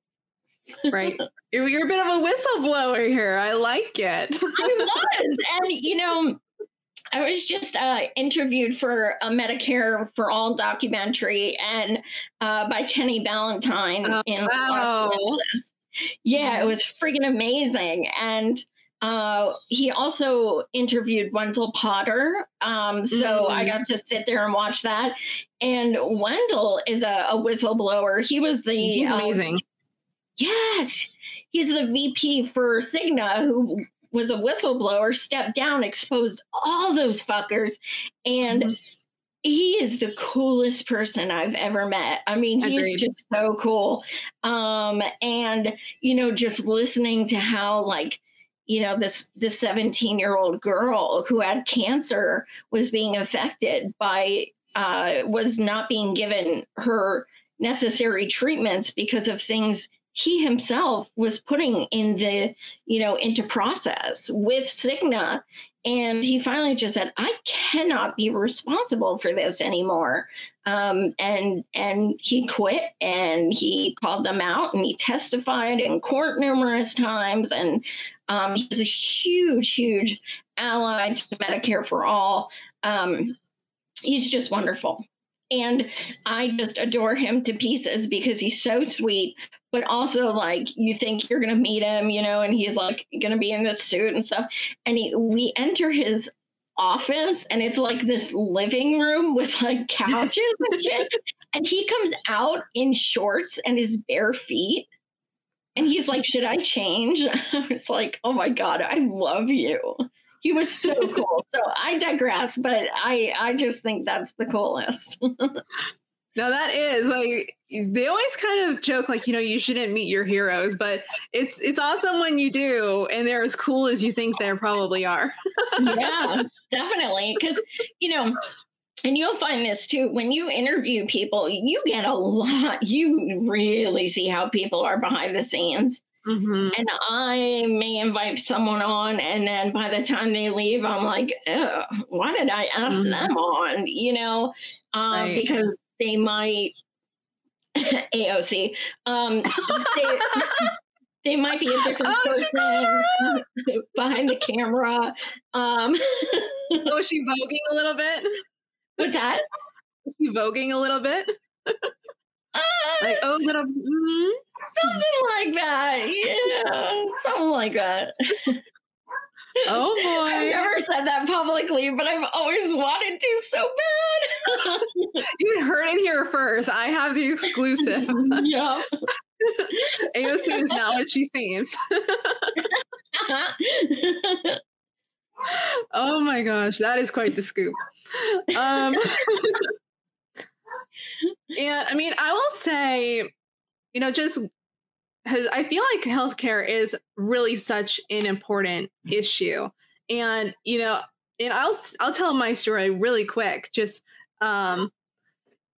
right. You're, you're a bit of a whistleblower here. I like it. I was. And, you know, I was just uh, interviewed for a Medicare for All documentary and uh, by Kenny Ballantyne oh, in wow. Los Angeles. Yeah, it was freaking amazing. And uh, he also interviewed Wendell Potter. Um, so mm. I got to sit there and watch that. And Wendell is a, a whistleblower. He was the. He's um, amazing. Yes. He's the VP for Cigna, who was a whistleblower, stepped down, exposed all those fuckers. And mm-hmm. he is the coolest person I've ever met. I mean, he's Agreed. just so cool. Um, and, you know, just listening to how, like, you know this this 17 year old girl who had cancer was being affected by uh, was not being given her necessary treatments because of things he himself was putting in the you know into process with Cigna. And he finally just said i cannot be responsible for this anymore. Um, and and he quit and he called them out and he testified in court numerous times and um, he's a huge huge ally to medicare for all um, he's just wonderful and I just adore him to pieces because he's so sweet, but also like you think you're gonna meet him, you know, and he's like gonna be in this suit and stuff. And he, we enter his office and it's like this living room with like couches and shit. And he comes out in shorts and his bare feet. And he's like, Should I change? I was like, Oh my God, I love you he was so cool. So I digress, but I I just think that's the coolest. no, that is like they always kind of joke like you know you shouldn't meet your heroes, but it's it's awesome when you do, and they're as cool as you think they probably are. yeah, definitely, because you know. And you'll find this too when you interview people, you get a lot, you really see how people are behind the scenes. Mm-hmm. And I may invite someone on, and then by the time they leave, I'm like, why did I ask mm-hmm. them on? You know, um, right. because they might AOC. Um, they, they might be a different oh, person behind the camera. Um, oh, she voguing a little bit? What's that? She voguing a little bit? Uh, like, oh, little. Mm-hmm. Something like that. Yeah, something like that. Oh boy. I've never said that publicly, but I've always wanted to so bad. you heard it here first. I have the exclusive. yeah. AOC is not what she seems. oh my gosh, that is quite the scoop. Um, and I mean, I will say, you know, just because I feel like healthcare is really such an important issue, and you know, and I'll I'll tell my story really quick, just um,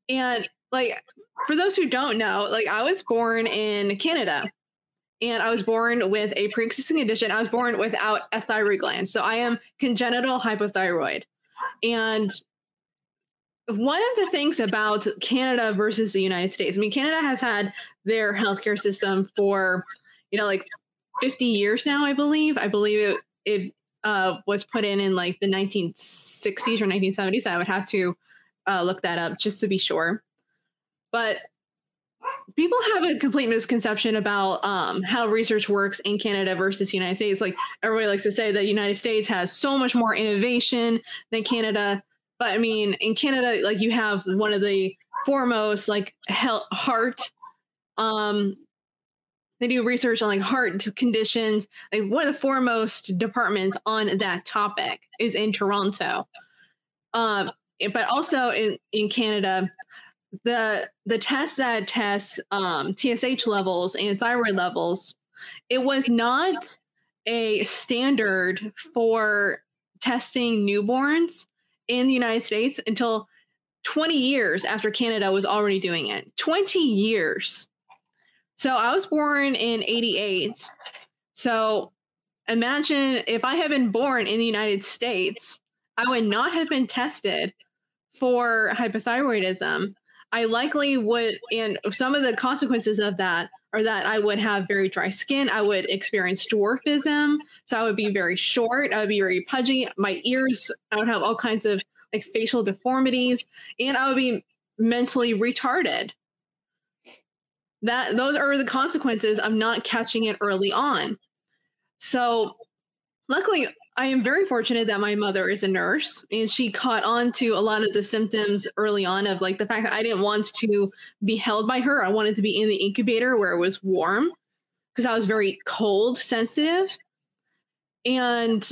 and like for those who don't know, like I was born in Canada and I was born with a pre-existing condition. I was born without a thyroid gland. So I am congenital hypothyroid. And one of the things about Canada versus the United States, I mean, Canada has had their healthcare system for, you know, like 50 years now, I believe. I believe it, it uh, was put in in like the 1960s or 1970s. I would have to uh, look that up just to be sure. But people have a complete misconception about um, how research works in Canada versus the United States. Like everybody likes to say, that the United States has so much more innovation than Canada. But I mean, in Canada, like you have one of the foremost like health, heart. Um, they do research on like heart conditions. Like one of the foremost departments on that topic is in Toronto. Um, but also in in Canada, the the test that tests um, TSH levels and thyroid levels, it was not a standard for testing newborns in the United States until 20 years after Canada was already doing it. 20 years. So I was born in 88. So imagine if I had been born in the United States, I would not have been tested for hypothyroidism I likely would, and some of the consequences of that are that I would have very dry skin. I would experience dwarfism. So I would be very short. I would be very pudgy. My ears, I would have all kinds of like facial deformities, and I would be mentally retarded. That those are the consequences of not catching it early on. So luckily I am very fortunate that my mother is a nurse and she caught on to a lot of the symptoms early on of like the fact that I didn't want to be held by her. I wanted to be in the incubator where it was warm because I was very cold sensitive. And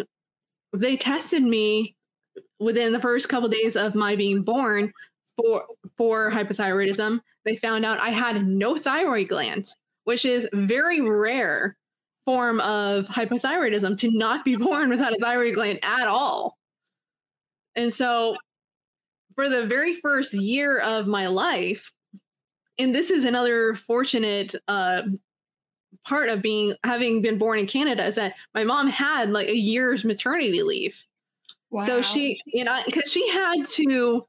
they tested me within the first couple of days of my being born for for hypothyroidism. They found out I had no thyroid gland, which is very rare form of hypothyroidism to not be born without a thyroid gland at all. And so, for the very first year of my life, and this is another fortunate uh, part of being having been born in Canada is that my mom had like a year's maternity leave. Wow. So she, you know, because she had to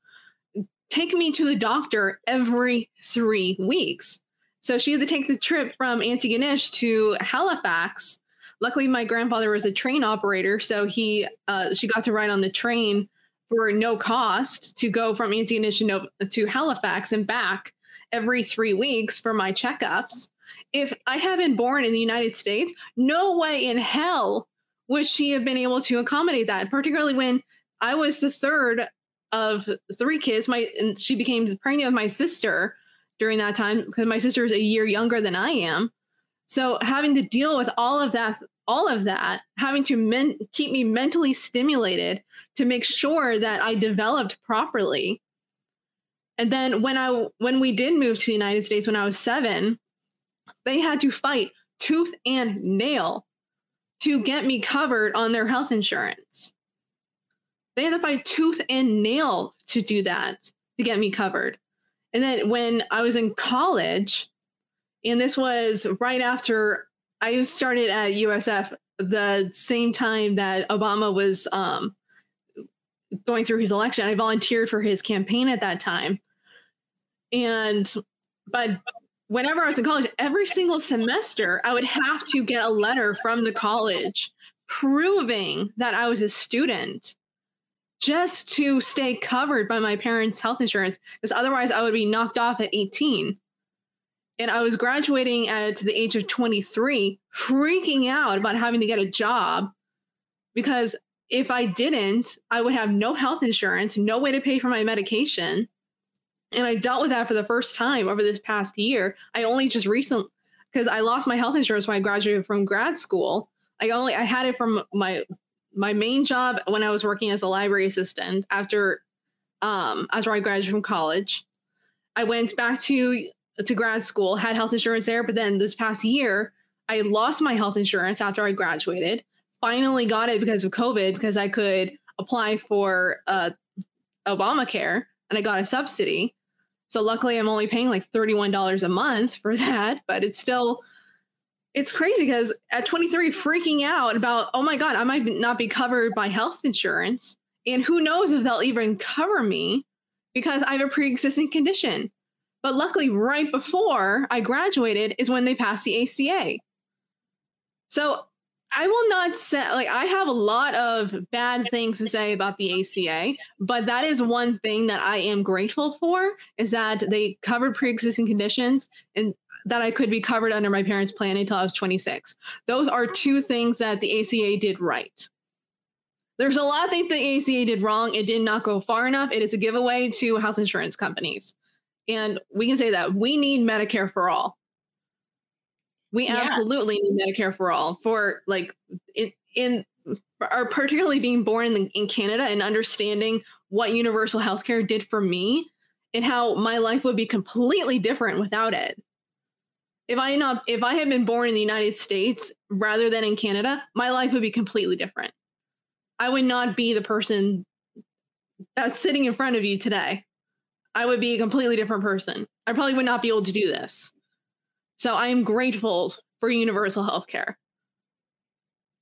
take me to the doctor every three weeks. So she had to take the trip from Antigonish to Halifax. Luckily, my grandfather was a train operator, so he uh, she got to ride on the train for no cost to go from Antigonish to Halifax and back every three weeks for my checkups. If I had been born in the United States, no way in hell would she have been able to accommodate that, particularly when I was the third of three kids. My and she became pregnant with my sister during that time because my sister is a year younger than I am. So having to deal with all of that, all of that, having to men- keep me mentally stimulated to make sure that I developed properly. And then when I when we did move to the United States when I was 7, they had to fight tooth and nail to get me covered on their health insurance. They had to fight tooth and nail to do that to get me covered. And then when I was in college, and this was right after I started at USF, the same time that Obama was um, going through his election. I volunteered for his campaign at that time. And, but whenever I was in college, every single semester, I would have to get a letter from the college proving that I was a student just to stay covered by my parents' health insurance, because otherwise I would be knocked off at 18. And I was graduating at the age of 23, freaking out about having to get a job because if I didn't, I would have no health insurance, no way to pay for my medication. And I dealt with that for the first time over this past year. I only just recently because I lost my health insurance when I graduated from grad school. I only I had it from my my main job when I was working as a library assistant after um after I graduated from college. I went back to to grad school, had health insurance there, but then this past year I lost my health insurance after I graduated. Finally got it because of COVID because I could apply for uh Obamacare and I got a subsidy. So luckily I'm only paying like $31 a month for that, but it's still it's crazy because at 23 freaking out about oh my god, I might not be covered by health insurance and who knows if they'll even cover me because I have a pre-existing condition. But luckily right before I graduated is when they passed the ACA. So I will not say like I have a lot of bad things to say about the ACA, but that is one thing that I am grateful for is that they covered pre-existing conditions and that I could be covered under my parents' plan until I was 26. Those are two things that the ACA did right. There's a lot of things the ACA did wrong. It did not go far enough. It is a giveaway to health insurance companies. And we can say that we need Medicare for all. We yeah. absolutely need Medicare for all for like in, in are particularly being born in, the, in Canada and understanding what universal healthcare did for me and how my life would be completely different without it. If I not if I had been born in the United States rather than in Canada, my life would be completely different. I would not be the person that's sitting in front of you today. I would be a completely different person. I probably would not be able to do this. So I am grateful for universal health care.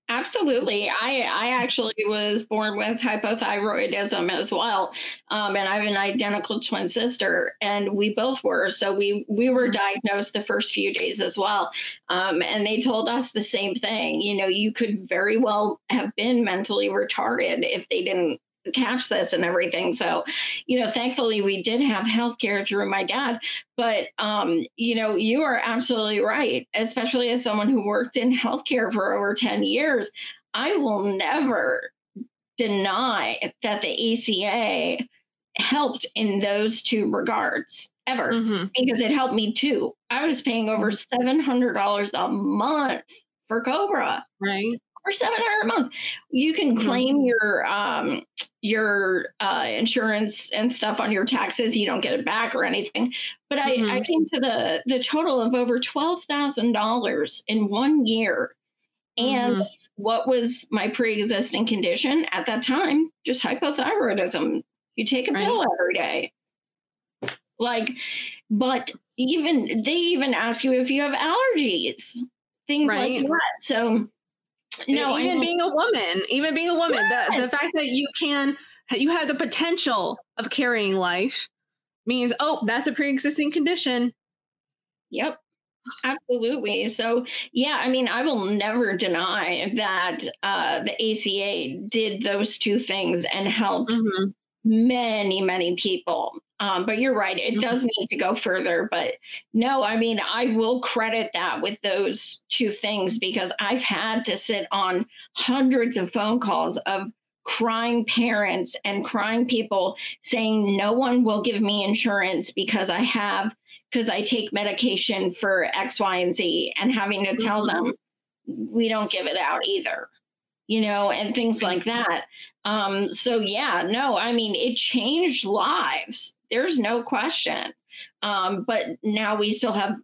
Absolutely. I I actually was born with hypothyroidism as well. Um, and I have an identical twin sister and we both were. So we we were mm-hmm. diagnosed the first few days as well. Um, and they told us the same thing. You know, you could very well have been mentally retarded if they didn't catch this and everything. So, you know, thankfully we did have healthcare through my dad. But, um, you know, you are absolutely right, especially as someone who worked in healthcare for over 10 years. I will never deny that the ACA helped in those two regards ever mm-hmm. because it helped me too. I was paying over $700 a month for Cobra. Right for 700 a month you can mm-hmm. claim your um your uh insurance and stuff on your taxes you don't get it back or anything but i mm-hmm. i came to the the total of over $12000 in one year and mm-hmm. what was my pre-existing condition at that time just hypothyroidism you take a right. pill every day like but even they even ask you if you have allergies things right. like that so no, even being a woman, even being a woman, the, the fact that you can, you have the potential of carrying life means, oh, that's a pre existing condition. Yep. Absolutely. So, yeah, I mean, I will never deny that uh, the ACA did those two things and helped mm-hmm. many, many people. Um, but you're right, it does mm-hmm. need to go further. But no, I mean, I will credit that with those two things because I've had to sit on hundreds of phone calls of crying parents and crying people saying, no one will give me insurance because I have, because I take medication for X, Y, and Z, and having to tell mm-hmm. them, we don't give it out either, you know, and things like that. Um, so yeah, no, I mean, it changed lives. There's no question. Um, but now we still have.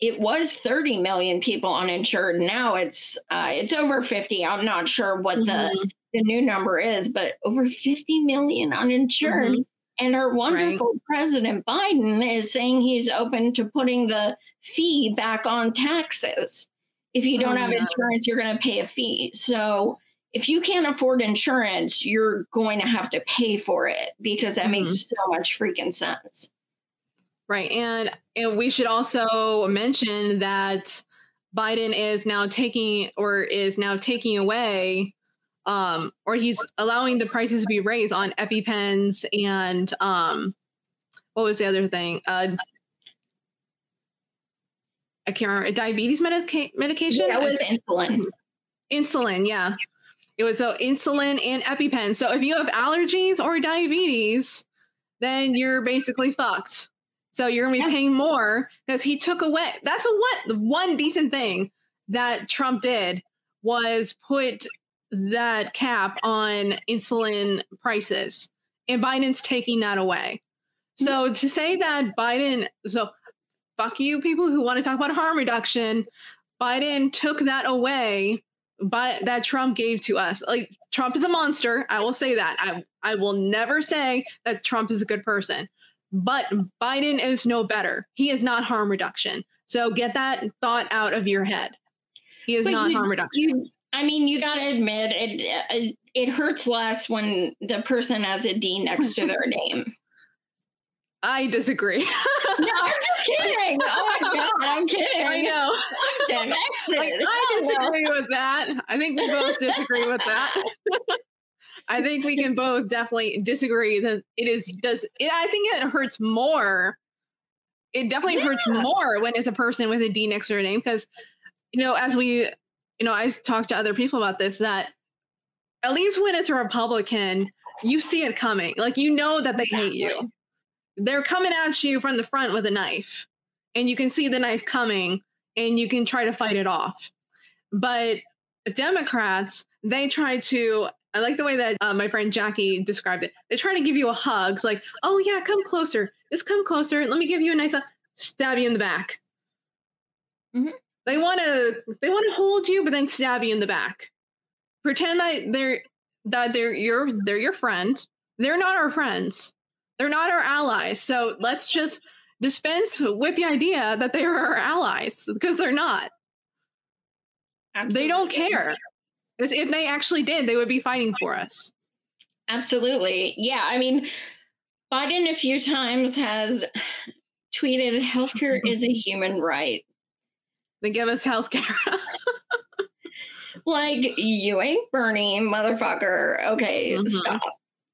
It was 30 million people uninsured. Now it's uh, it's over 50. I'm not sure what mm-hmm. the the new number is, but over 50 million uninsured. Mm-hmm. And our wonderful right. President Biden is saying he's open to putting the fee back on taxes. If you don't oh, have insurance, you're going to pay a fee. So if you can't afford insurance, you're going to have to pay for it because that mm-hmm. makes so much freaking sense. Right. And, and we should also mention that Biden is now taking or is now taking away um or he's allowing the prices to be raised on EpiPens and um what was the other thing? Uh I can't remember. Diabetes medica- medication? Yeah, was insulin. Insulin, yeah. It was so insulin and EpiPen. So if you have allergies or diabetes, then you're basically fucked. So you're going to be Yeah. paying more because he took away. That's a what the one decent thing that Trump did was put that cap on insulin prices, and Biden's taking that away. So mm-hmm. to say that Biden, so fuck you, people who want to talk about harm reduction, Biden took that away, but that Trump gave to us. Like Trump is a monster. I will say that. I I will never say that Trump is a good person, but Biden is no better. He is not harm reduction. So get that thought out of your head. He is But not you- harm reduction. You, I mean, you got to admit it. It, it hurts less when the person has a D next to their name. I disagree. No, I'm just kidding. Oh my god, I'm kidding. I know. I'm Like, Texas. I Oh, disagree with that. I think we both disagree with that. I think we can both definitely disagree that it is does it, I think it hurts more. It definitely hurts more when it's a person with a D next to their name because you know as we you know I talked to other people about this that at least when it's a Republican you see it coming like you know that they hate you. They're coming at you from the front with a knife and you can see the knife coming and you can try to fight it off. But Democrats, they try to. I like the way that uh, my friend Jackie described it. They try to give you a hug. It's like, oh yeah, come closer. Just come closer. Let me give you a nice hug. Stab you in the back. Mhm. They want to. They want to hold you, but then stab you in the back. Pretend that they're that they're your they're your friend. They're not our friends. They're not our allies. So let's just dispense with the idea that they are our allies because they're not. They don't care. If they actually did, they would be fighting for us. Absolutely. Yeah. I mean, Biden a few times has tweeted healthcare is a human right. They give us health care. Like, you ain't Bernie, motherfucker. Okay, Mhm. stop.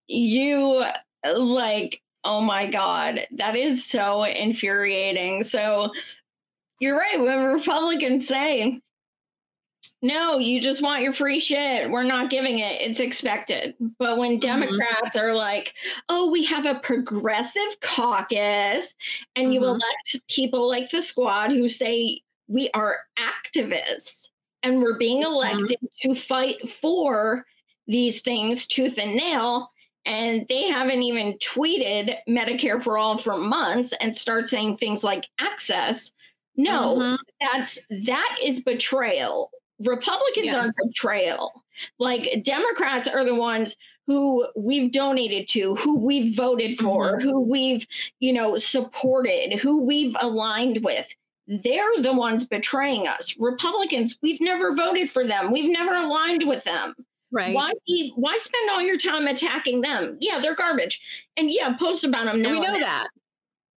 You, like, oh my God, that is so infuriating. So, you're right. When Republicans say, no, you just want your free shit. We're not giving it. It's expected. But when Democrats are like, oh, we have a progressive caucus, and you Mhm. elect people like the squad who say we are activists and we're being elected to fight for these things tooth and nail. And they haven't even tweeted Medicare for all for months and start saying things like access. No, Mhm. that's that is betrayal. Republicans are betrayal. Like Democrats are the ones who we've donated to, who we've voted for, who we've, you know, supported, who we've aligned with. They're the ones betraying us. Republicans, we've never voted for them. We've never aligned with them. Right. Why be- why spend all your time attacking them? Yeah, they're garbage. And yeah, post about them now. we know then. that.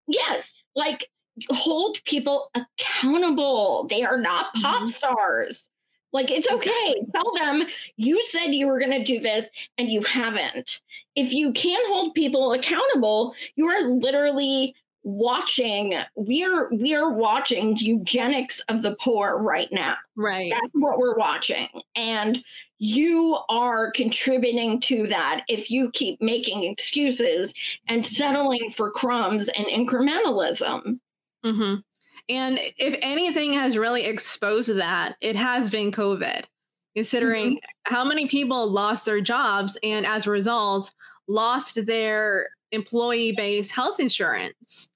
Yes, like hold people accountable. They are not pop Mhm. stars. Like it's okay. Tell them you said you were going to do this and you haven't. If you can hold people accountable, you are literally watching we're we are watching eugenics of the poor right now Right. that's what we're watching and you are contributing to that if you keep making excuses and settling for crumbs and incrementalism. Hmm And if anything has really exposed that, it has been COVID, considering how many people lost their jobs and as a result lost their employee based health insurance.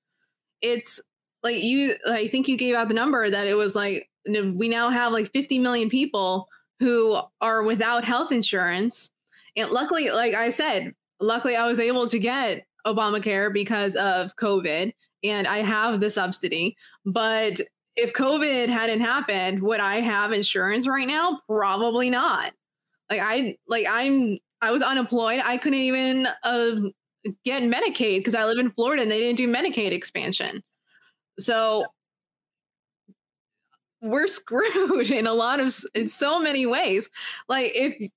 It's like you, I think you gave out the number that it was like we now have like 50 million people who are without health insurance. And luckily, like I said, luckily I was able to get Obamacare because of COVID and I have the subsidy. But if COVID hadn't happened, would I have insurance right now? Probably not. Like I like I'm I was unemployed. I couldn't even uh, get Medicaid because I live in Florida and they didn't do Medicaid expansion. So we're screwed in a lot of in so many ways. Like if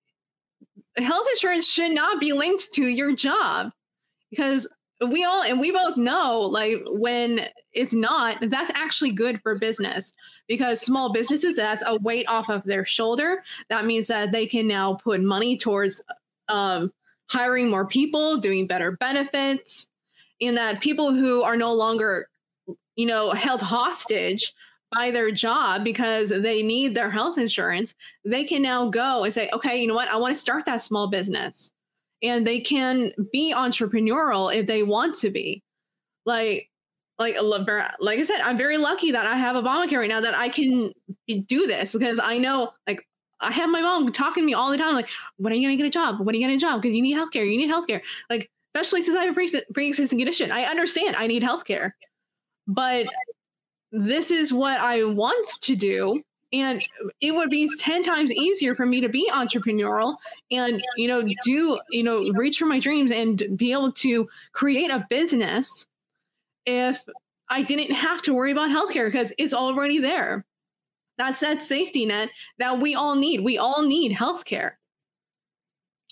health insurance should not be linked to your job because we all and we both know like when it's not that's actually good for business because small businesses that's a weight off of their shoulder that means that they can now put money towards um, hiring more people doing better benefits and that people who are no longer you know, held hostage by their job because they need their health insurance, they can now go and say, okay, you know what? I want to start that small business. And they can be entrepreneurial if they want to be. Like, like like I said, I'm very lucky that I have Obamacare right now that I can do this because I know like I have my mom talking to me all the time like, when are you gonna get a job? When are you gonna get a job? Because you need healthcare. You need healthcare. Like especially since I have a pre-existing condition. I understand I need healthcare, but this is what I want to do. And it would be 10 times easier for me to be entrepreneurial and, you know, do, you know, reach for my dreams and be able to create a business if I didn't have to worry about healthcare because it's already there. That's that safety net that we all need. We all need healthcare.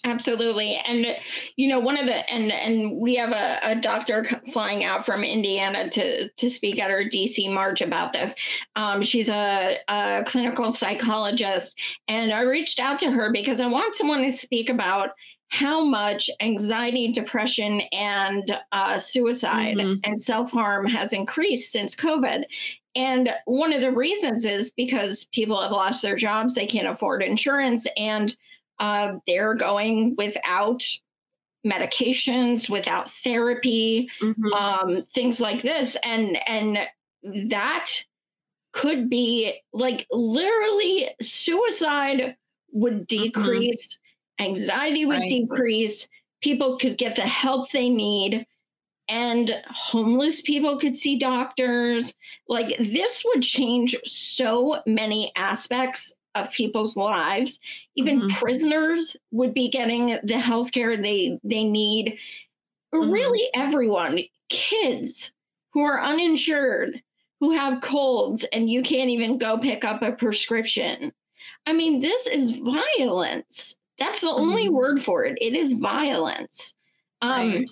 Absolutely. And, you know, one of the, and, and we have a, a doctor flying out from Indiana to, to speak at our DC March about this. Um, she's a, a clinical psychologist. And I reached out to her because I want someone to speak about how much anxiety, depression, and uh, suicide mm-hmm. and self harm has increased since COVID. And one of the reasons is because people have lost their jobs, they can't afford insurance, and uh, they're going without medications, without therapy, mm-hmm. um, things like this, and and that could be like literally suicide would mm-hmm. decrease, mm-hmm. anxiety would right. decrease, people could get the help they need and homeless people could see doctors. Like this would change so many aspects of people's lives. Even mm-hmm. prisoners would be getting the health care they they need. Mm-hmm. Really everyone, kids who are uninsured, who have colds and you can't even go pick up a prescription. I mean, this is violence. That's the mm-hmm. only word for it. It is violence. Um, right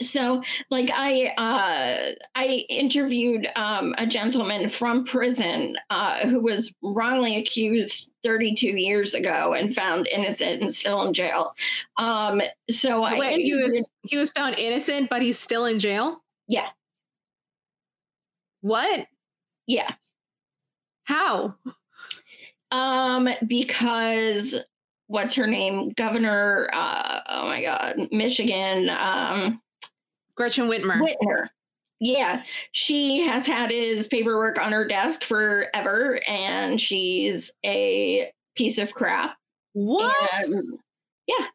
so like i uh, i interviewed um, a gentleman from prison uh, who was wrongly accused 32 years ago and found innocent and still in jail. Um, so Wait, he was he was found innocent but he's still in jail? Yeah. What? Yeah. How? Um because what's her name governor uh, oh my god michigan um Gretchen Whitmer. Whitmer. Yeah, she has had his paperwork on her desk forever, and she's a piece of crap. What? And yeah.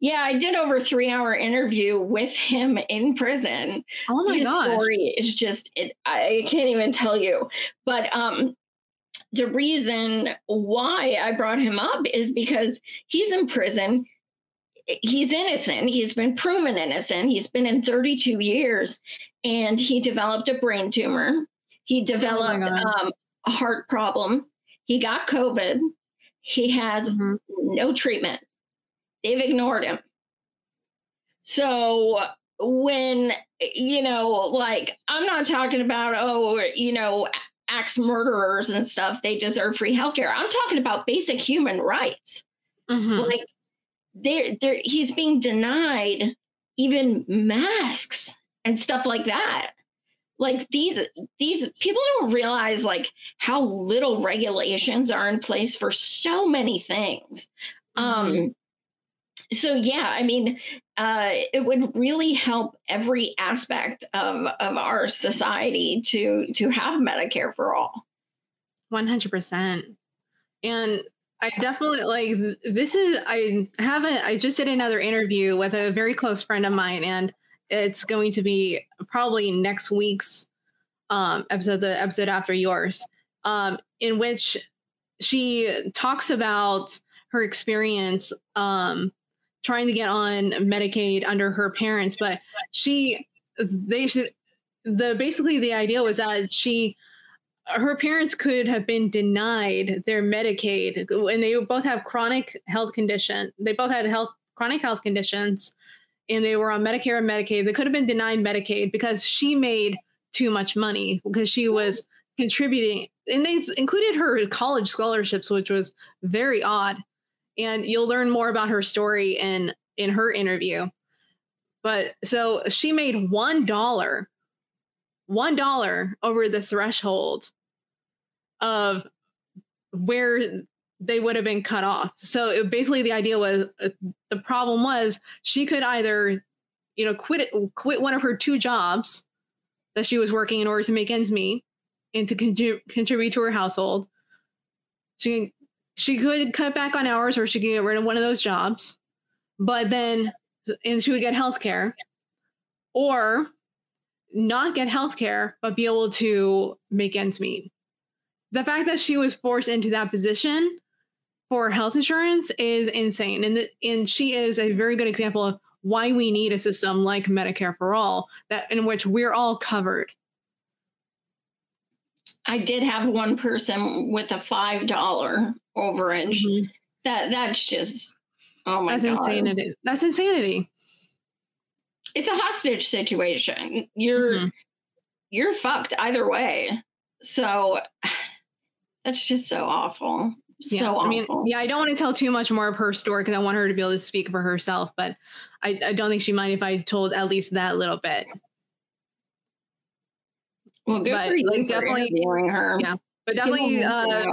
Yeah, I did over three hour interview with him in prison. Oh my god. His story is just it, I can't even tell you. But um the reason why I brought him up is because he's in prison he's innocent. He's been proven innocent. He's been in 32 years and he developed a brain tumor. He oh developed oh um, a heart problem. He got COVID. He has mm-hmm. no treatment. They've ignored him. So when, you know, like, I'm not talking about, oh, you know, axe murderers and stuff, they deserve free healthcare. I'm talking about basic human rights. Mm-hmm. Like, there there he's being denied even masks and stuff like that. Like these these people don't realize like how little regulations are in place for so many things. Mm-hmm. um so yeah i mean uh it would really help every aspect of of our society to to have medicare for all. 100% and I definitely like this is I haven't I just did another interview with a very close friend of mine and it's going to be probably next week's um episode the episode after yours um in which she talks about her experience um trying to get on Medicaid under her parents but she they the basically the idea was that she her parents could have been denied their Medicaid, and they both have chronic health condition. They both had health chronic health conditions, and they were on Medicare and Medicaid. They could have been denied Medicaid because she made too much money because she was contributing, and they included her college scholarships, which was very odd. And you'll learn more about her story in in her interview. But so she made one dollar one dollar over the threshold of where they would have been cut off. So it, basically, the idea was uh, the problem was she could either, you know, quit quit one of her two jobs that she was working in order to make ends meet and to contrib- contribute to her household. She she could cut back on hours, or she could get rid of one of those jobs, but then and she would get health care, or not get health care but be able to make ends meet. The fact that she was forced into that position for health insurance is insane. And, the, and she is a very good example of why we need a system like Medicare for all that in which we're all covered. I did have one person with a five dollar overage. Mm-hmm. That that's just oh my that's god. insanity. That's insanity. It's a hostage situation. You're mm-hmm. you're fucked either way. So that's just so awful. So yeah, awful. I mean, yeah, I don't want to tell too much more of her story because I want her to be able to speak for herself, but I, I don't think she mind if I told at least that little bit. Well, good but, for you like, definitely her. Yeah, but definitely uh,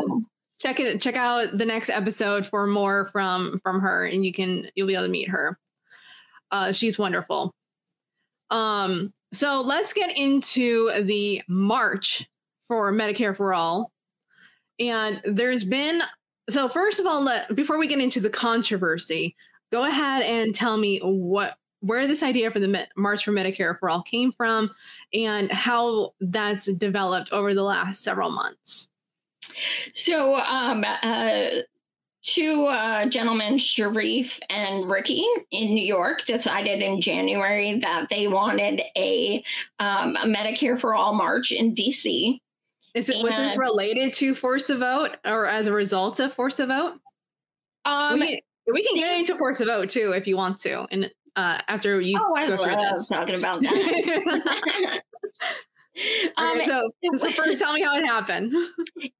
check it. Check out the next episode for more from from her, and you can you'll be able to meet her. Uh, she's wonderful. Um, so let's get into the March for Medicare for All. And there's been so first of all, let before we get into the controversy, go ahead and tell me what where this idea for the March for Medicare for All came from and how that's developed over the last several months. So, um, uh, two uh, gentlemen, Sharif and Ricky in New York, decided in January that they wanted a, um, a Medicare for All march in DC. Is it and, was this related to Force the Vote or as a result of Force the Vote? Um, we can, we can get into Force the Vote too if you want to, and uh, after you oh, I go through this. talking about that. Um, so, so first, tell me how it happened.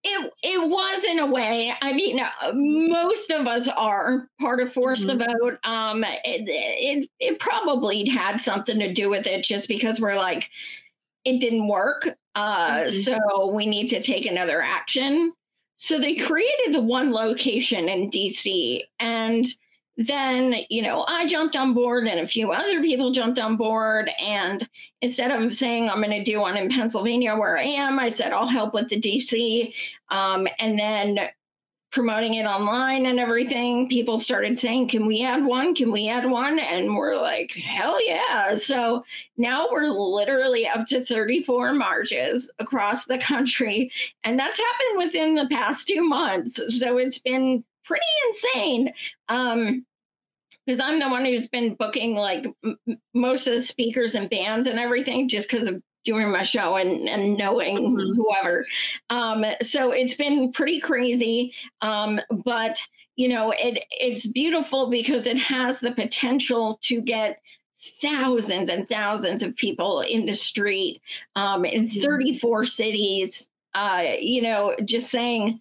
It it was in a way. I mean, uh, most of us are part of Force mm-hmm. the Vote. Um, it, it it probably had something to do with it, just because we're like, it didn't work. Uh, mm-hmm. so we need to take another action. So they created the one location in DC, and then you know i jumped on board and a few other people jumped on board and instead of saying i'm going to do one in pennsylvania where i am i said i'll help with the dc um, and then promoting it online and everything people started saying can we add one? Can we add one? And we're like hell yeah. So now we're literally up to 34 marches across the country and that's happened within the past two months. So it's been pretty insane. Um, because I'm the one who's been booking like m- most of the speakers and bands and everything just because of doing my show and, and knowing mm-hmm. whoever. Um, so it's been pretty crazy. Um, but you know, it it's beautiful because it has the potential to get thousands and thousands of people in the street um, in mm-hmm. 34 cities. Uh, you know, just saying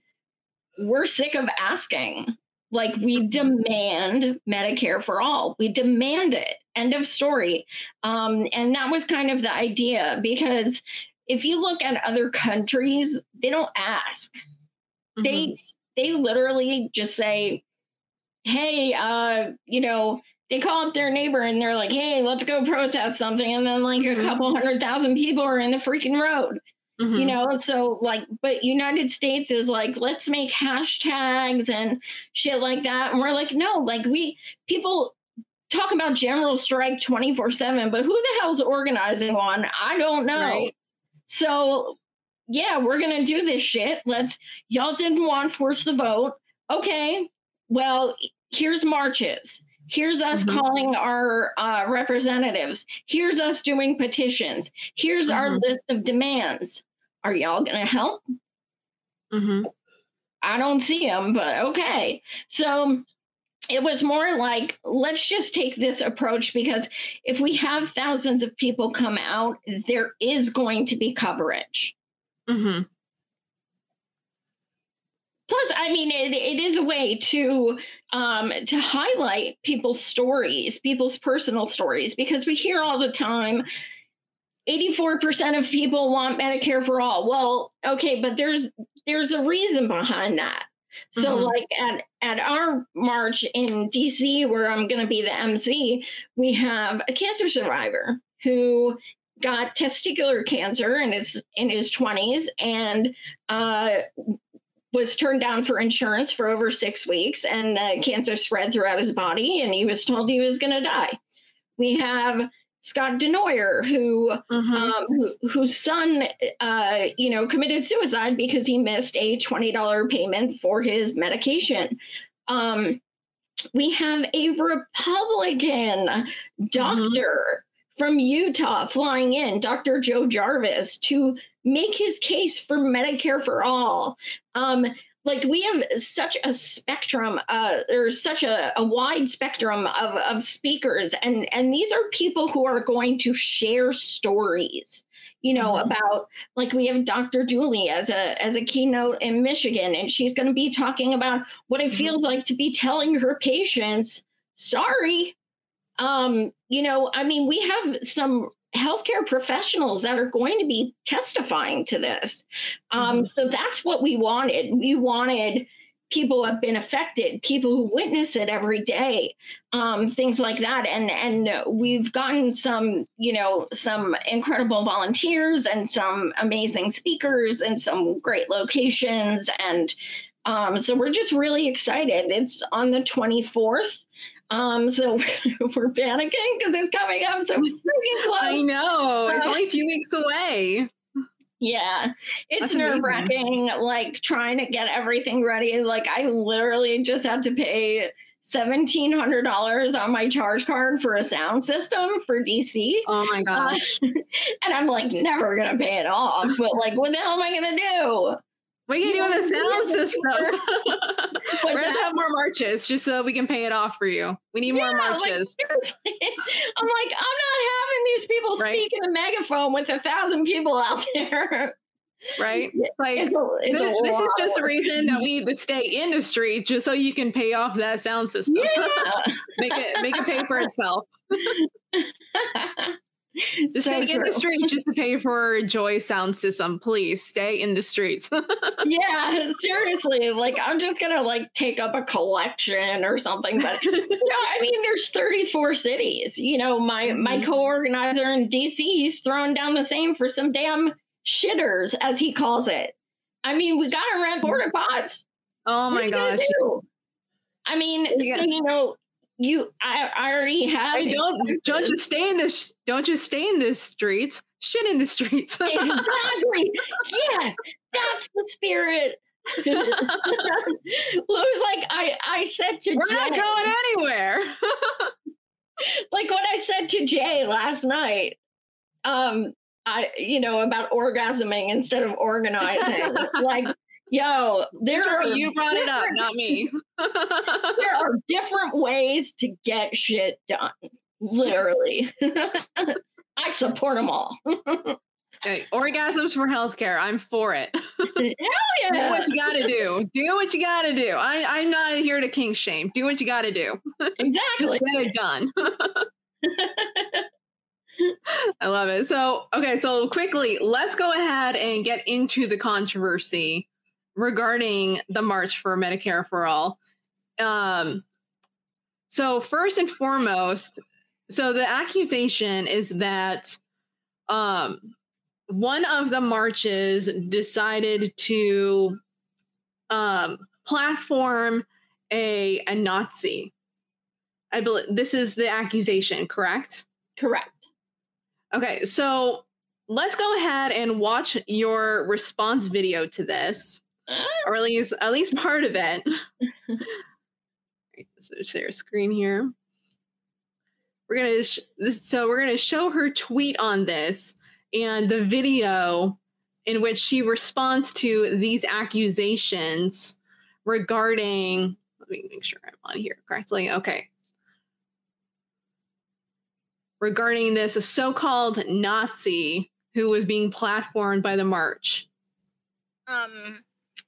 we're sick of asking. Like we demand Medicare for all. We demand it. End of story. Um, and that was kind of the idea because if you look at other countries, they don't ask. Mm-hmm. They they literally just say, "Hey, uh, you know." They call up their neighbor and they're like, "Hey, let's go protest something," and then like a mm-hmm. couple hundred thousand people are in the freaking road. Mm-hmm. You know, so like, but United States is like, let's make hashtags and shit like that. And we're like, no, like, we people talk about general strike 24 7, but who the hell's organizing one? I don't know. Right. So, yeah, we're going to do this shit. Let's, y'all didn't want force the vote. Okay, well, here's marches. Here's us mm-hmm. calling our uh, representatives. Here's us doing petitions. Here's mm-hmm. our list of demands. Are y'all going to help? Mm-hmm. I don't see them, but okay. So it was more like, let's just take this approach because if we have thousands of people come out, there is going to be coverage. Mm-hmm plus i mean it, it is a way to um, to highlight people's stories people's personal stories because we hear all the time 84% of people want Medicare for all. Well, okay, but there's there's a reason behind that. So mm-hmm. like at at our march in DC where I'm going to be the MC, we have a cancer survivor who got testicular cancer in his in his 20s and uh, was turned down for insurance for over six weeks and the cancer spread throughout his body and he was told he was going to die we have Scott Denoyer, who, mm-hmm. um, who whose son, uh, you know, committed suicide because he missed a twenty dollar payment for his medication. Um, we have a Republican doctor mm-hmm. from Utah flying in, Dr. Joe Jarvis, to make his case for Medicare for all. Um, like we have such a spectrum uh there's such a, a wide spectrum of, of speakers and and these are people who are going to share stories you know mm-hmm. about like we have dr julie as a as a keynote in michigan and she's going to be talking about what it mm-hmm. feels like to be telling her patients sorry um you know i mean we have some healthcare professionals that are going to be testifying to this. Um, mm-hmm. So that's what we wanted. We wanted people who have been affected, people who witness it every day, um, things like that. And and we've gotten some, you know, some incredible volunteers and some amazing speakers and some great locations. And um, so we're just really excited. It's on the 24th. Um, so we're panicking because it's coming up so freaking close. I know. It's only a few weeks away. Yeah, it's nerve wracking. Like trying to get everything ready. Like I literally just had to pay seventeen hundred dollars on my charge card for a sound system for DC. Oh my uh, gosh! Uh, and I'm like never gonna pay it off. But like, what the hell am I gonna do? We can do the sound system. We're gonna have more marches just so we can pay it off for you. We need yeah, more marches. Like, I'm like, I'm not having these people right? speak in a megaphone with a thousand people out there. Right? Like it's a, it's this, this is just a reason that we need to stay in the street just so you can pay off that sound system. Yeah. make it make it pay for itself. Just so stay true. in the streets just to pay for Joy sound system. Please stay in the streets. yeah, seriously. Like I'm just gonna like take up a collection or something. But you know, I mean, there's 34 cities. You know, my mm-hmm. my co-organizer in DC, he's throwing down the same for some damn shitters, as he calls it. I mean, we gotta rent porta pots. Oh my gosh. I mean, so, you know, you I, I already have hey, don't don't just stay in this don't just stay in the streets. Shit in the streets. Exactly. Yes that's the spirit. It was like I I said to we're Jay, not going anywhere. Like what I said to Jay last night um I you know about orgasming instead of organizing like Yo, there are you brought it up, not me. there are different ways to get shit done. Literally. I support them all. Hey, orgasms for healthcare. I'm for it. Hell yeah. do what you gotta do. Do what you gotta do. I, I'm not here to kink shame. Do what you gotta do. Exactly. get it done. I love it. So, okay, so quickly, let's go ahead and get into the controversy regarding the March for Medicare for All. Um, so, first and foremost, so the accusation is that um, one of the marches decided to um, platform a, a Nazi. I believe this is the accusation, correct? Correct. Okay, so let's go ahead and watch your response video to this or at least at least part of it. so share screen here. We're gonna sh- this, so we're gonna show her tweet on this and the video in which she responds to these accusations regarding. Let me make sure I'm on here correctly. Okay. Regarding this so-called Nazi who was being platformed by the march. Um,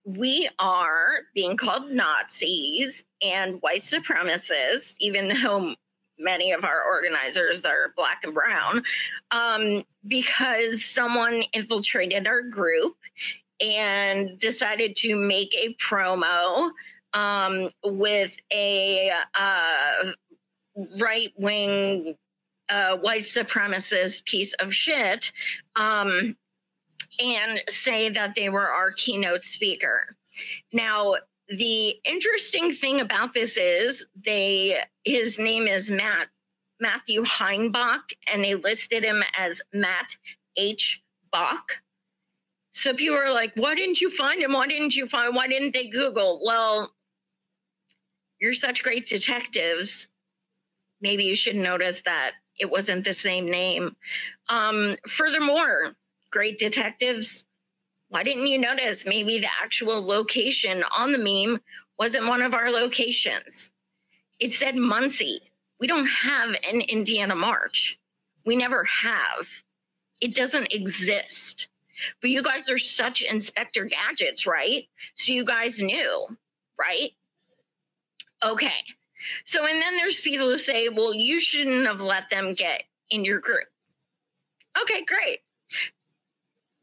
we are being called Nazis and white supremacists, even though many of our organizers are black and brown, um, because someone infiltrated our group and decided to make a promo um, with a uh, right wing uh, white supremacist piece of shit um, and say that they were our keynote speaker. Now, the interesting thing about this is they his name is Matt Matthew Heimbach, and they listed him as Matt H. Bach. So people are like, why didn't you find him? Why didn't you find why didn't they Google? Well, you're such great detectives. Maybe you should notice that it wasn't the same name. Um, furthermore, great detectives, why didn't you notice maybe the actual location on the meme wasn't one of our locations? It said Muncie. We don't have an Indiana March. We never have. It doesn't exist. But you guys are such Inspector Gadgets, right? So you guys knew, right? Okay. So, and then there's people who say, well, you shouldn't have let them get in your group. Okay, great.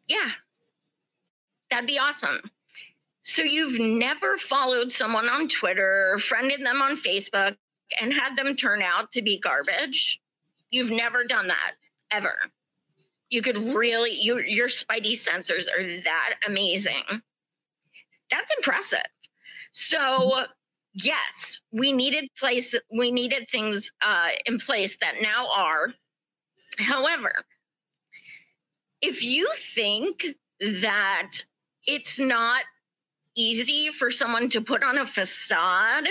Yeah, that'd be awesome. So, you've never followed someone on Twitter, friended them on Facebook, and had them turn out to be garbage? You've never done that ever. You could really, you, your spidey sensors are that amazing. That's impressive. So, yes, we needed place we needed things uh, in place that now are. However, if you think that it's not easy for someone to put on a facade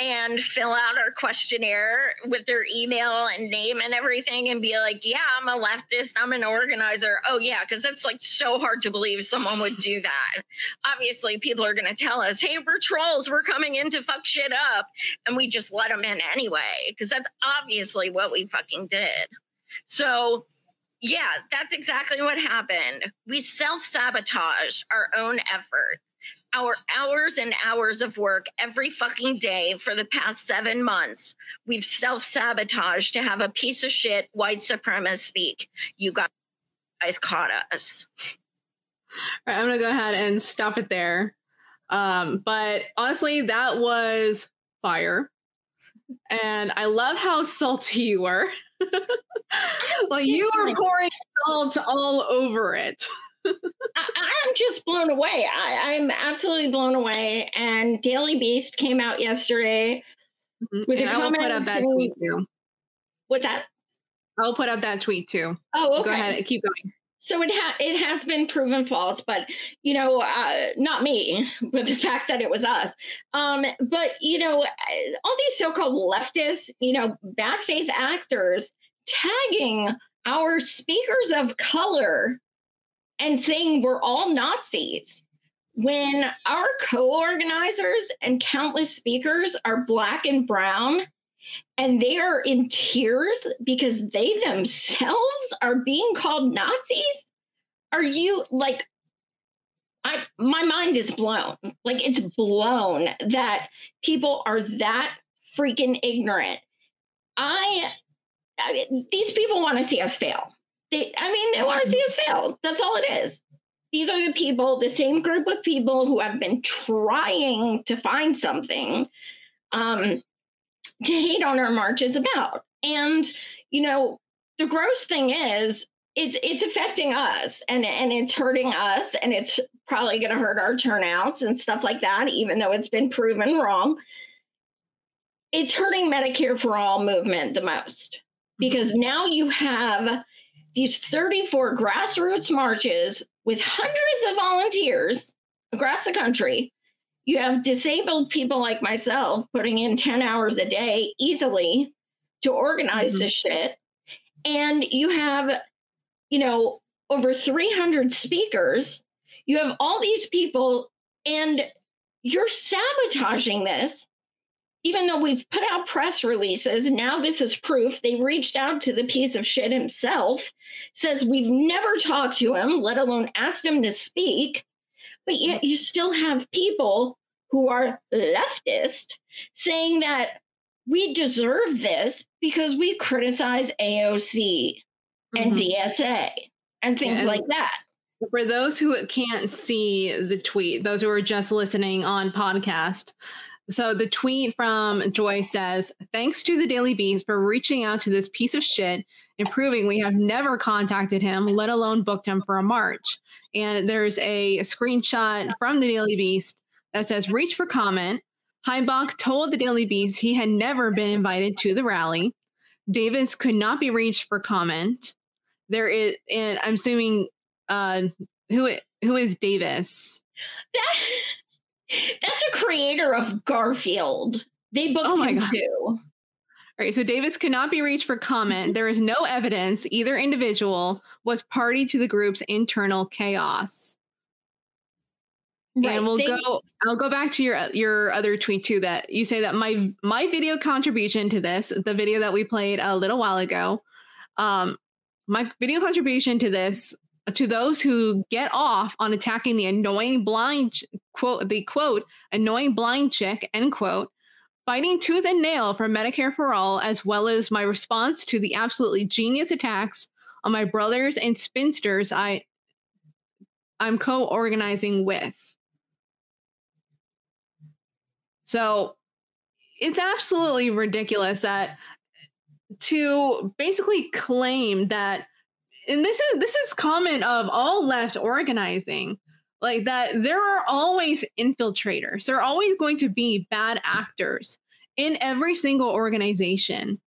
and fill out our questionnaire with their email and name and everything and be like, yeah, I'm a leftist, I'm an organizer. Oh, yeah, because it's like so hard to believe someone would do that. Obviously, people are going to tell us, hey, we're trolls, we're coming in to fuck shit up. And we just let them in anyway, because that's obviously what we fucking did. So, yeah, that's exactly what happened. We self sabotage our own effort our hours and hours of work every fucking day for the past seven months. We've self sabotaged to have a piece of shit white supremacist speak. You guys caught us. All right, I'm gonna go ahead and stop it there. Um, but honestly, that was fire. And I love how salty you were. well, you were pouring salt all over it. I, am just blown away. I, am absolutely blown away. And Daily Beast came out yesterday mm-hmm. with and a I comment. Will put up that tweet too. What's that? I'll put up that tweet too. Oh, okay. Go ahead, keep going. So it ha- it has been proven false, but you know, uh, not me, but the fact that it was us. Um, but you know, all these so-called leftists, you know, bad faith actors tagging our speakers of color and saying we're all Nazis when our co organizers and countless speakers are black and brown and they are in tears because they themselves are being called Nazis? Are you like, I, my mind is blown. Like it's blown that people are that freaking ignorant. I, I these people want to see us fail. They, I mean, they want to see us fail. That's all it is. These are the people, the same group of people who have been trying to find something um, hate on our march is about. And, you know, the gross thing is, it's it's affecting us and and it's hurting us and it's probably going to hurt our turnouts and stuff like that even though it's been proven wrong it's hurting medicare for all movement the most mm-hmm. because now you have these 34 grassroots marches with hundreds of volunteers across the country. You have disabled people like myself putting in 10 hours a day easily to organize mm-hmm. this shit. And you have, you know, over 300 speakers. You have all these people, and you're sabotaging this even though we've put out press releases, now this is proof they reached out to the piece of shit himself, says we've never talked to him, let alone asked him to speak. But yet you still have people who are leftist saying that we deserve this because we criticize AOC and Mhm. DSA and things and- like that. For those who can't see the tweet, those who are just listening on podcast, so the tweet from Joy says, "Thanks to the Daily Beast for reaching out to this piece of shit and proving we have never contacted him, let alone booked him for a march." And there's a screenshot from the Daily Beast that says, "Reach for comment." Heimbach told the Daily Beast he had never been invited to the rally. Davis could not be reached for comment. There is, and I'm assuming uh who who is Davis? That, that's a creator of Garfield. They booked Oh him God. too. All right, so Davis could not be reached for comment. There is no evidence either individual was party to the group's internal chaos. Right, and we'll they- go I'll go back to your your other tweet too that you say that my my video contribution to this, the video that we played a little while ago, um my video contribution to this to those who get off on attacking the annoying blind quote the quote annoying blind chick end quote fighting tooth and nail for medicare for all as well as my response to the absolutely genius attacks on my brothers and spinsters i i'm co-organizing with. So it's absolutely ridiculous that to basically claim that and this is this is common of all left organizing like that there are always infiltrators. There are always going to be bad actors in every single organization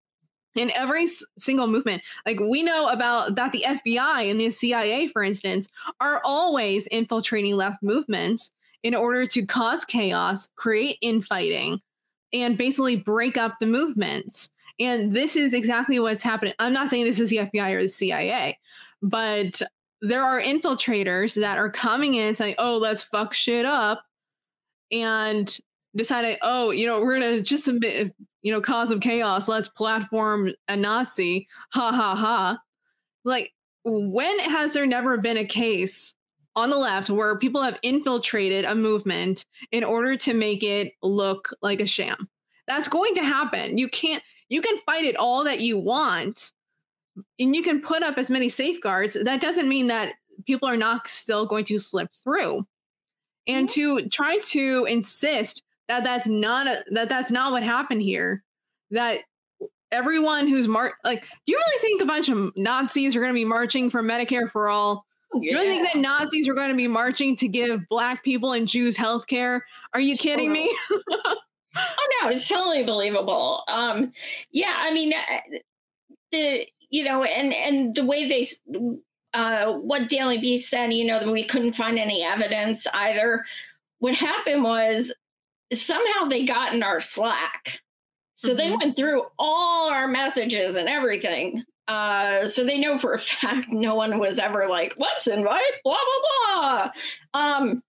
in every s- single movement. Like we know about that the FBI and the CIA for instance are always infiltrating left movements in order to cause chaos create infighting and basically break up the movements and this is exactly what's happening i'm not saying this is the FBI or the CIA but there are infiltrators that are coming in saying, "Oh, let's fuck shit up," and deciding, "Oh, you know, we're gonna just submit, you know, cause of chaos. Let's platform a Nazi." Ha ha ha! Like, when has there never been a case on the left where people have infiltrated a movement in order to make it look like a sham? That's going to happen. You can't. You can fight it all that you want and you can put up as many safeguards. That doesn't mean that people are not still going to slip through. And to try to insist that that's not a, that that's not what happened here that everyone who's mar like do you really think a bunch of nazis are going to be marching for medicare for all? Oh, you really think that nazis are going to be marching to give black people and jews health care? Are you oh, kidding me Oh no, it's totally believable. Um, yeah, I mean, uh, the you know, and and the way they, uh, what Daily Beast said, you know, that we couldn't find any evidence either. What happened was somehow they got in our Slack, so they Mhm. went through all our messages and everything. Uh, so they know for a fact no one was ever like, let's invite blah blah blah. Um,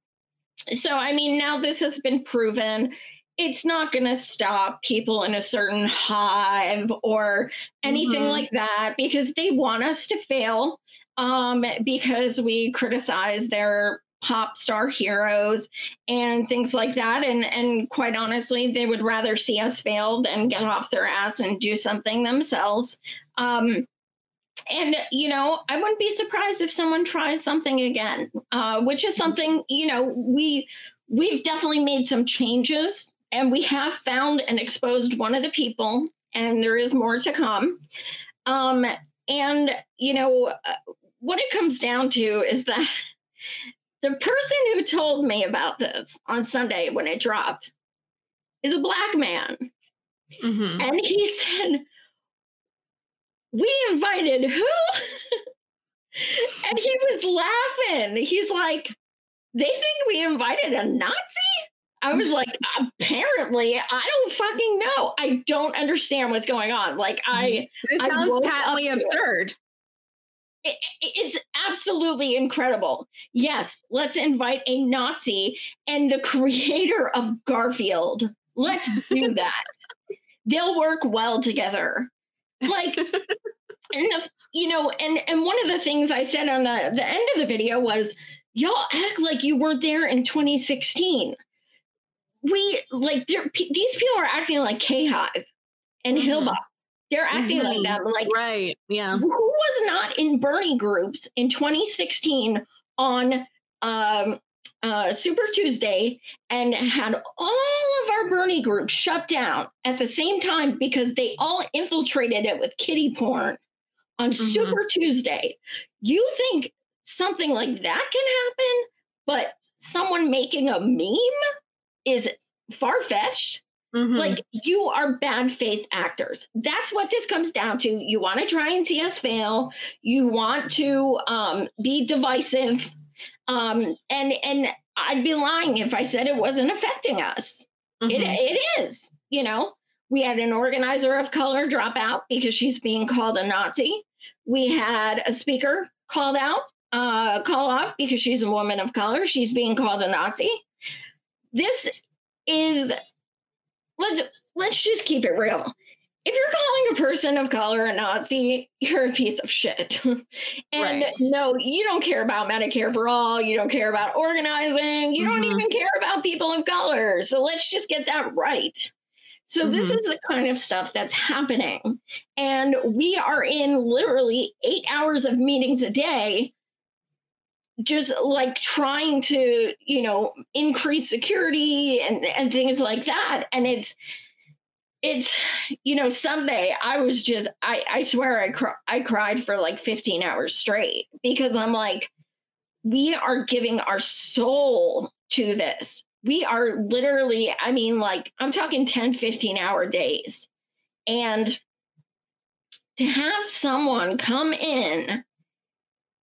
so I mean, now this has been proven it's not going to stop people in a certain hive or anything Mhm. like that because they want us to fail um, because we criticize their pop star heroes and things like that. And and quite honestly they would rather see us fail than get off their ass and do something themselves. Um, and you know i wouldn't be surprised if someone tries something again uh, which is something you know we we've definitely made some changes and we have found and exposed one of the people and there is more to come. Um, and you know uh, what it comes down to is that the person who told me about this on sunday when it dropped is a black man. Mhm. and he said we invited who? And he was laughing. He's like they think we invited a nazi i was like apparently i don't fucking know. I don't understand what's going on. Like i mm-hmm. this I sounds patently it. absurd. It, it's absolutely incredible. Yes let's invite a nazi and the creator of garfield. Let's do that. They'll work well together. Like and the, you know and and one of the things i said on the the end of the video was y'all act like you weren't there in 2016 we like these people are acting like k hive and Mhm. Hillbots. They're acting Mhm. like them. Like Right. Yeah. who was not in Bernie groups in 2016 on um, uh, Super Tuesday and had all of our Bernie groups shut down at the same time because they all infiltrated it with kitty porn on Mhm. Super Tuesday. You think something like that can happen, but someone making a meme is far fetched? Mhm. Like you are bad faith actors. That's what this comes down to. You want to try and see us fail. You want to um, be divisive, um, and and I'd be lying if I said it wasn't affecting us. It Mhm. it is. You know, we had an organizer of color drop out because she's being called a Nazi. We had a speaker called out, uh, call off because she's a woman of color. She's being called a Nazi. This is let's let's just keep it real. If you're calling a person of color a Nazi, you're a piece of shit. and Right. no, you don't care about Medicare for all. You don't care about organizing. You don't Mhm. even care about people of color. So let's just get that right. So this Mhm. is the kind of stuff that's happening. And we are in literally eight hours of meetings a day just like trying to you know increase security and and things like that. And it's it's you know sunday i was just i i swear i cr- i cried for like 15 hours straight because i'm like we are giving our soul to this. We are literally i mean like i'm talking 10 15 hour days. And to have someone come in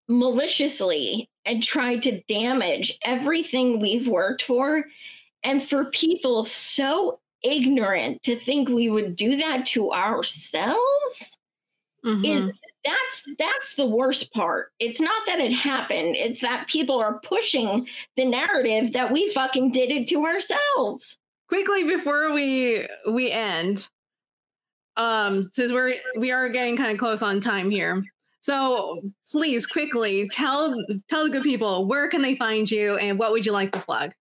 maliciously and try to damage everything we've worked for. And for people so ignorant to think we would do that to ourselves is Mhm. that's that's the worst part. It's not that it happened. It's that people are pushing the narrative that we fucking did it to ourselves. Quickly before we we end um since we're we are getting kind of close on time here so please quickly tell tell the good people where can they find you and what would you like to plug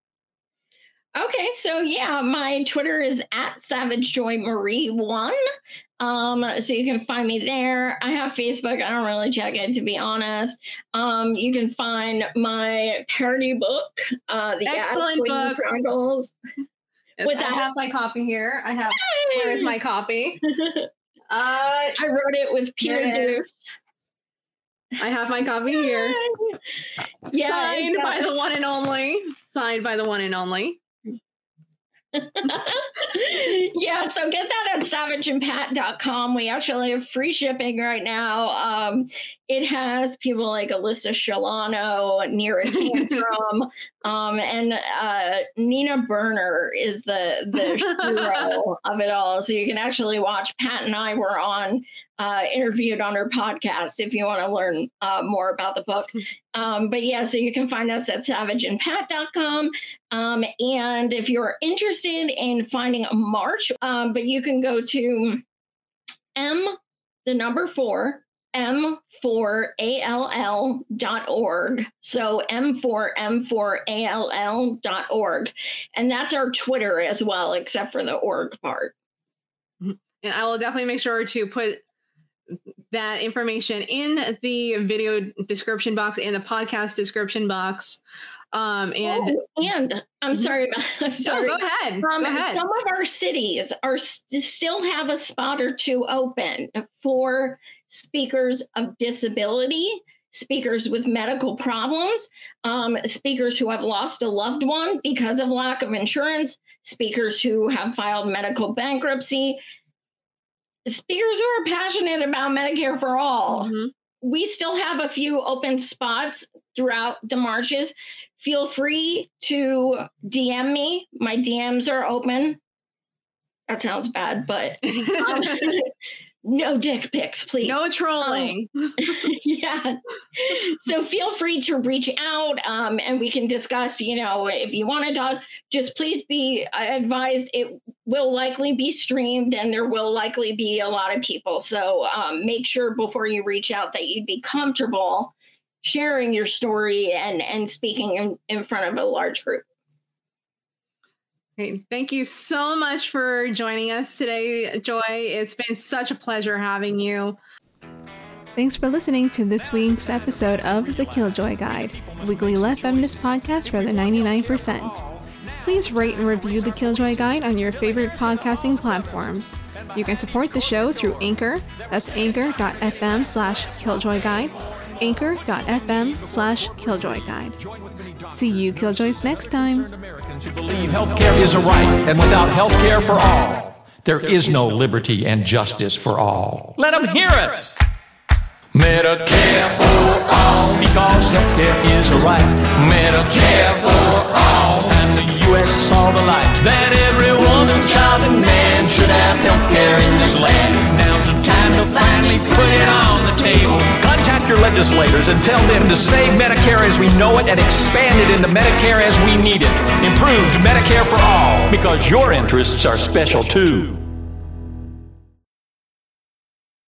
Okay, so yeah, my Twitter is at Savage Joy Marie One. Um, so you can find me there. I have Facebook. I don't really check it to be honest. Um, you can find my parody book, uh, the Excellent book. Chronicles. Yes, What's i that? have my copy here i have where is my copy uh I wrote it with Peter Duke. I have my copy here Yeah, signed by the one and only signed by the one and only yeah, so get that at savageandpat.com. We actually have free shipping right now. Um, it has people like Alyssa Shalano, Nira Tantrum, um, and uh, Nina Burner is the the hero of it all. So you can actually watch. Pat and I were on uh, interviewed on her podcast if you want to learn uh, more about the book. Um, but yeah, so you can find us at savageandpat.com. Um, and if you're interested in finding a march, um, but you can go to M, the number four, m4all.org. So m4m4all.org. And that's our Twitter as well, except for the org part. and I will definitely make sure to put that information in the video description box and the podcast description box. Um, and Oh, and I'm Mhm. sorry I'm oh, go ahead. Um, go ahead. Some of our cities are st- still have a spot or two open for speakers of disability, speakers with medical problems, um, speakers who have lost a loved one because of lack of insurance, speakers who have filed medical bankruptcy, speakers who are passionate about Medicare for all Mhm. we still have a few open spots throughout the marches. Feel free to DM me. My DMs are open. That sounds bad, but um, no dick pics, please. no trolling. yeah. So feel free to reach out um, and we can discuss, you know, if you want to talk, just please be advised it will likely be streamed and there will likely be a lot of people. So um, make sure before you reach out that you'd be comfortable sharing your story and, and speaking in, in front of a large group. Great. Thank you so much for joining us today, Joy. It's been such a pleasure having you. Thanks for listening to this week's episode of The Killjoy Guide, weekly left feminist podcast for the 99%. Please rate and review The Killjoy Guide on your favorite podcasting platforms. You can support the show through Anchor, that's anchor.fm slash killjoy guide, anchor.fm slash killjoy guide. See you Killjoys next time. Americans who believe healthcare is a right, and without healthcare for all, there is no liberty and justice for all. Let them hear us. Medicare for all, because healthcare is a right. Medicare for all, and the U.S. saw the light that every woman, child, and man should have healthcare in this land. The time to finally put it on the table. Contact your legislators and tell them to save Medicare as we know it and expand it into Medicare as we need it. Improved Medicare for all, because your interests are special too.